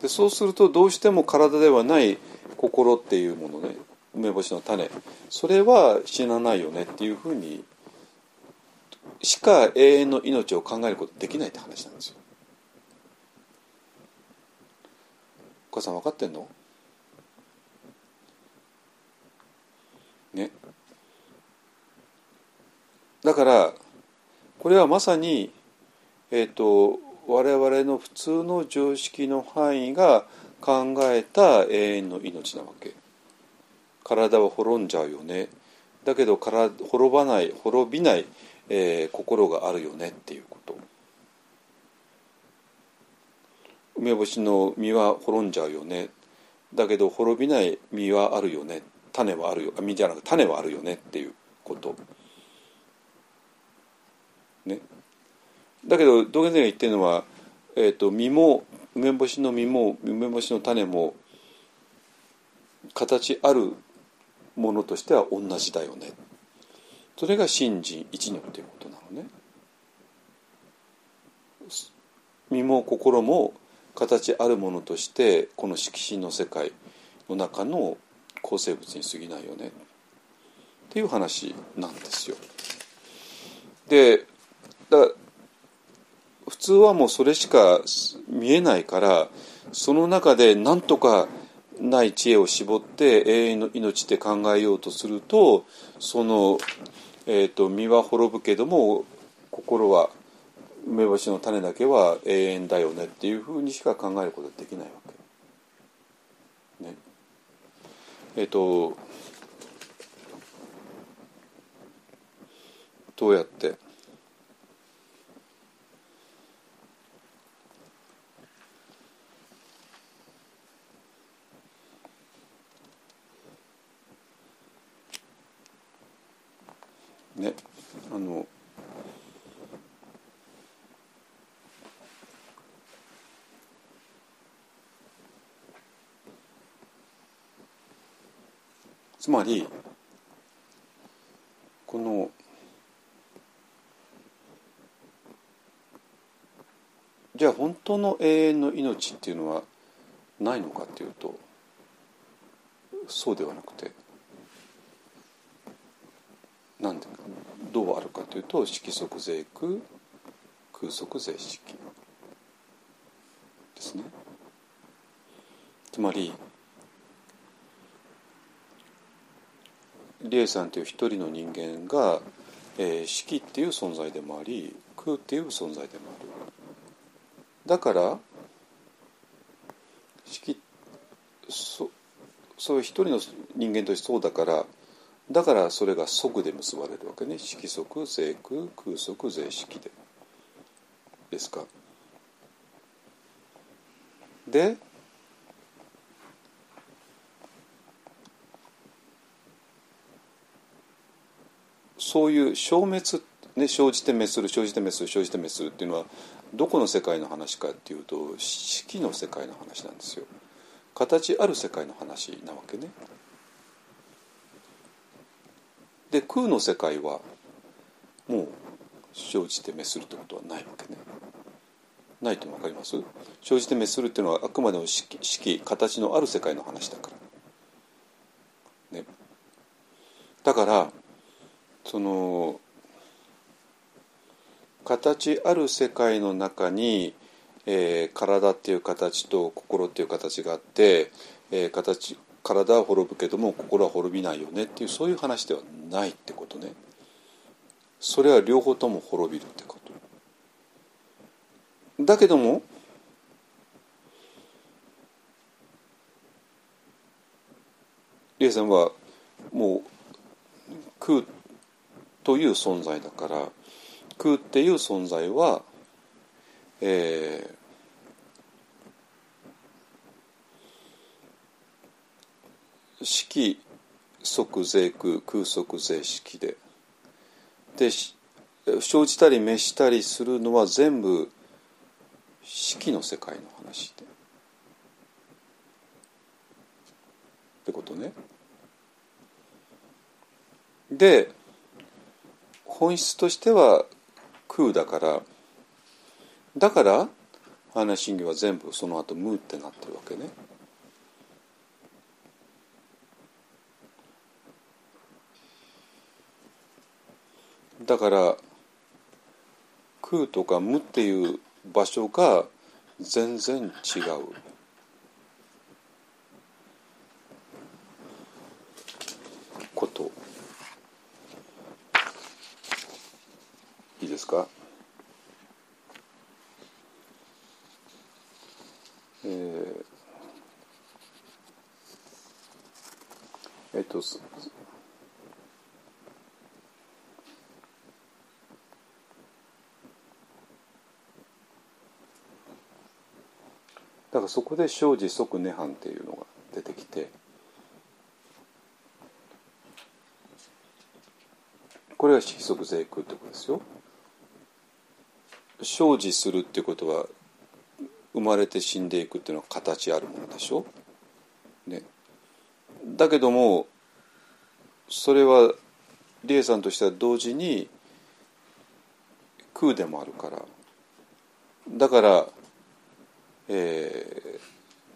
でそうするとどうしても体ではない心っていうものね。梅干しの種。それは死なないよねっていうふうにしか永遠の命を考えることできないって話なんですよ。お母さん分かってんの？ね。だからこれはまさに、えーと、我々の普通の常識の範囲が考えた永遠の命なわけ。体は滅んじゃうよね。だけどから滅ばない滅びない、えー、心があるよねっていうこと。梅干しの実は滅んじゃうよね。だけど滅びない実はあるよね。種はあるよ。実じゃなく種はあるよねっていうこと。ね、だけど道元先生が言ってるのは、えーと、実も梅干しの実も梅干しの種も形あるものとしては同じだよね。それが信心一如ということなのね。身も心も形あるものとしてこの色心の世界の中の構成物に過ぎないよね。っていう話なんですよ。でだ普通はもうそれしか見えないからその中で何とかない知恵を絞って永遠の命って考えようとするとその、えーと、身は滅ぶけども心は梅干しの種だけは永遠だよねっていうふうにしか考えることはできないわけ。ね、えっ、ー、とどうやってねあのつまりこのじゃあ本当の永遠の命っていうのはないのかっていうとそうではなくて。なんでどうあるかというと色即税空空即税式ですね。つまり理恵さんという一人の人間が、えー、式っていう存在でもあり空っていう存在でもある。だから式そそういう一人の人間としてそうだからだからそれが即で結ばれるわけね。色即税空空即税式で。ですか。でそういう消滅ね生じて滅する生じて滅する生じて滅するっていうのはどこの世界の話かっていうと式の世界の話なんですよ。形ある世界の話なわけね。で空の世界はもう生じて滅するってことはないわけね。ないって分かります？生じて滅するっていうのはあくまでも式式形のある世界の話だから、ね、だからその形ある世界の中に、えー体っていう形と心っていう形があって、えー形体は滅ぶけども心は滅びないよねっていうそういう話ではないってことね。それは両方とも滅びるってこと。だけどもリエさんはもう空という存在だから空っていう存在は、えー色即税空空即税色で。で生じたり滅したりするのは全部色の世界の話で。ってことね。で本質としては空だから。だから話神経は全部その後無ってなってるわけね。だから空とか無っていう場所が全然違う。こと。いいですか？えーえっとだからそこで生じ即涅槃っていうのが出てきてこれは色即税空ってことですよ。生じするっていうことは生まれて死んでいくっていうのは形あるものでしょ。ね、だけどもそれは理恵さんとしては同時に空でもあるからだから、え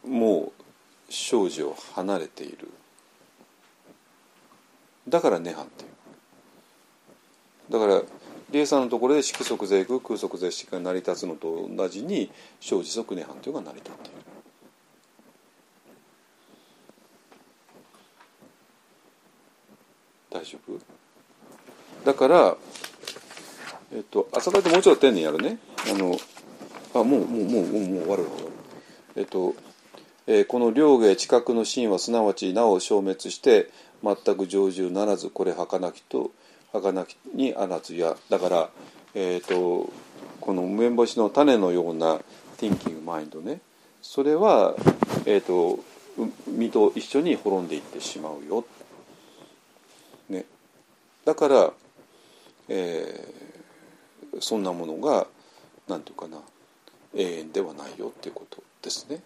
ーもう生じを離れている。だから涅槃っていう。だから理恵さんのところで色即税空空即税色が成り立つのと同じに生じ即涅槃というのが成り立っている。大丈夫？だからえっと朝からもうちょっと丁寧にやるね。あのあもうもうもうもうもう終わる終わるえっと、えーこの両芸知覚の真はすなわちなお消滅して全く成就ならずこれ儚きと儚きにあらずや。だからえっ、とこの無縁星の種のような thinking mind ね。それはえっ、と身と一緒に滅んでいってしまうよ、ね、だから、えーそんなものがなんていうかな。永遠ではないよっていうことですね。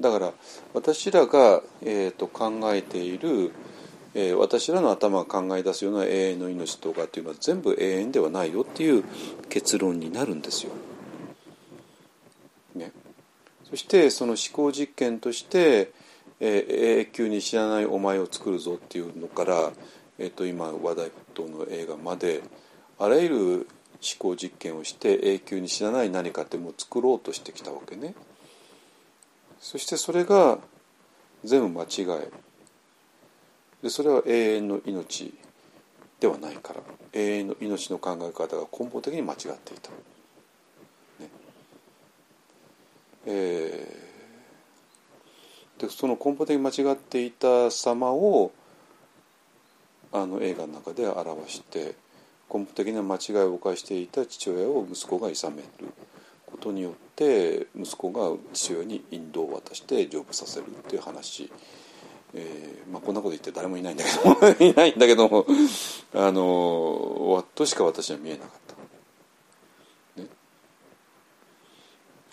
だから私らが、えー、と考えている、えー私らの頭が考え出すような永遠の命とかっていうのは全部永遠ではないよっていう結論になるんですよ。ね、そしてその思考実験として、えー永久に知らないお前を作るぞっていうのから、えー、と今話題沸騰の映画まであらゆる思考実験をして永久に知らない何かってもう作ろうとしてきたわけね。そしてそれが全部間違いでそれは永遠の命ではないから永遠の命の考え方が根本的に間違っていた。ねえーでその根本的に間違っていた様をあの映画の中で表して根本的な間違いを犯していた父親を息子が諌めることによって息子が父親に引導を渡して成仏させるっていう話、えーまあ、こんなこと言って誰もいないんだけど いないんだけどもあのわっとしか私は見えなかった。ね、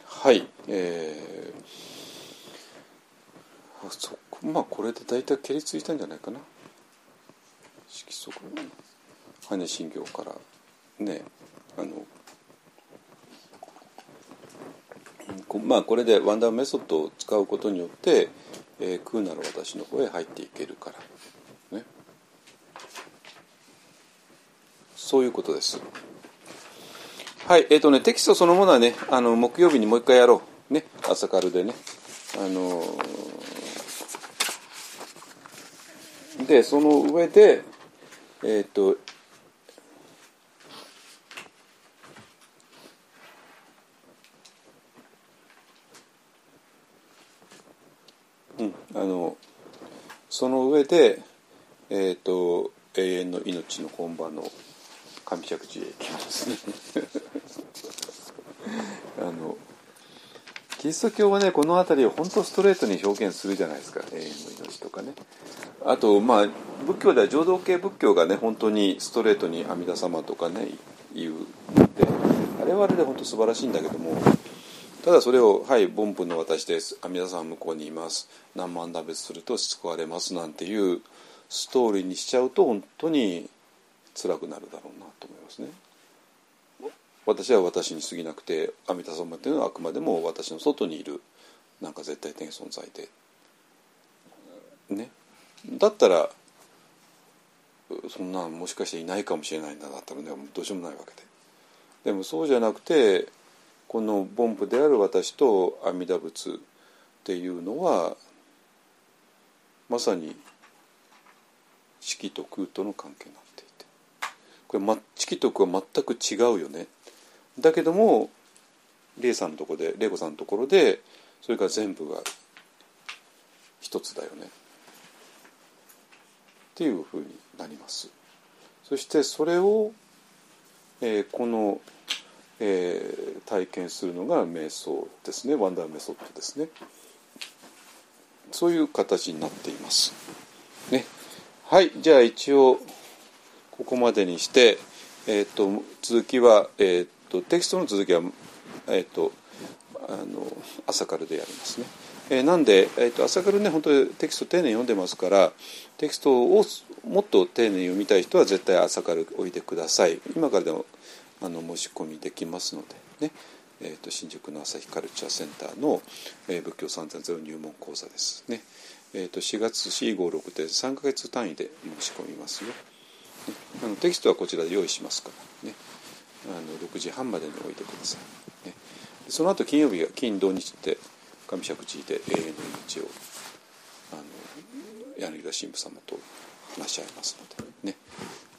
はいえー、あそこまあこれで大体蹴りついたんじゃないかな。色素羽信行からねあのまあこれでワンダーメソッドを使うことによって、えー空なる私の方へ入っていけるからねそういうことですはいえっ、とねテキストそのものはねあの木曜日にもう一回やろうね朝カルでねあのでその上でえっ、とあのその上でえっ、と永遠の命の本場の上尺寺へ行きますね。あのキリスト教はねこの辺りを本当ストレートに表現するじゃないですか。永遠の命とかね。あとまあ仏教では浄土系仏教がね本当にストレートに阿弥陀様とかね言う。であれはあれで本当素晴らしいんだけどもただそれを「はい凡夫の私です。阿弥陀様は向こうにいます。何万打別すると救われます」なんていうストーリーにしちゃうと本当に辛くなるだろうなと思いますね。私は私に過ぎなくて阿弥陀様っていうのはあくまでも私の外にいるなんか絶対的存在で。ね。だったらそんなもしかしていないかもしれないんだだったらねどうしようもないわけで。でもそうじゃなくてこの凡夫である私と阿弥陀仏っていうのはまさに色と空との関係になっていて。これ、ま、色と空は全く違うよね。だけども玲さんのとこで玲子さんのところでそれから全部が一つだよね。っていうふうになります。そしてそれを、えー、この、えー、体験するのが瞑想ですね。ワンダーメソッドですね。そういう形になっています。ね。はい。じゃあ一応ここまでにしてえーと、続きは、えーと、テキストの続きは、えーと、あの朝からでやりますね。えー、なんで、えー、と朝からね本当にテキスト丁寧に読んでますからテキストをもっと丁寧に読みたい人は絶対朝からおいてください。今からでもあの申し込みできますのでね、えー、と新宿の朝日カルチャーセンターの、えー、仏教3.0入門講座です。ね、えー、と4月456で3か月単位で申し込みますよ。あのテキストはこちらで用意しますから。ね。あの6時半までに置いてください、ね、その後金曜日が金土日って上尺寺で永遠の命をあの柳田神父様と話し合いますので。ね。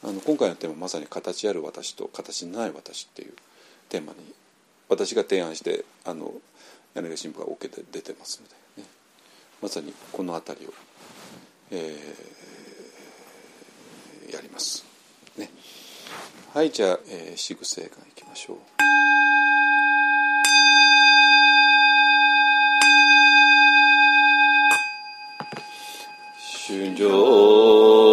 あの今回のテーマまさに「形ある私と形のない私」っていうテーマに私が提案してあの柳田神父が OK で出てますので、ね、まさにこの辺りを、えーやります。ね、はいじゃあ、えー、シグセイいきましょう。主上無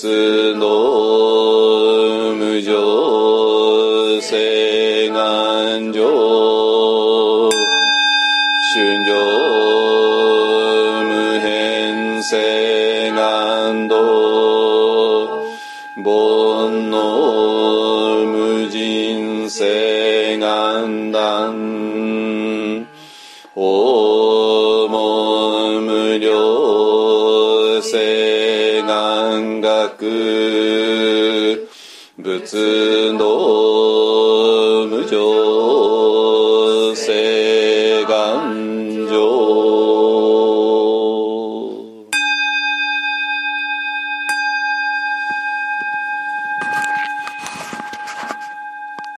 仏の無常仏の無常。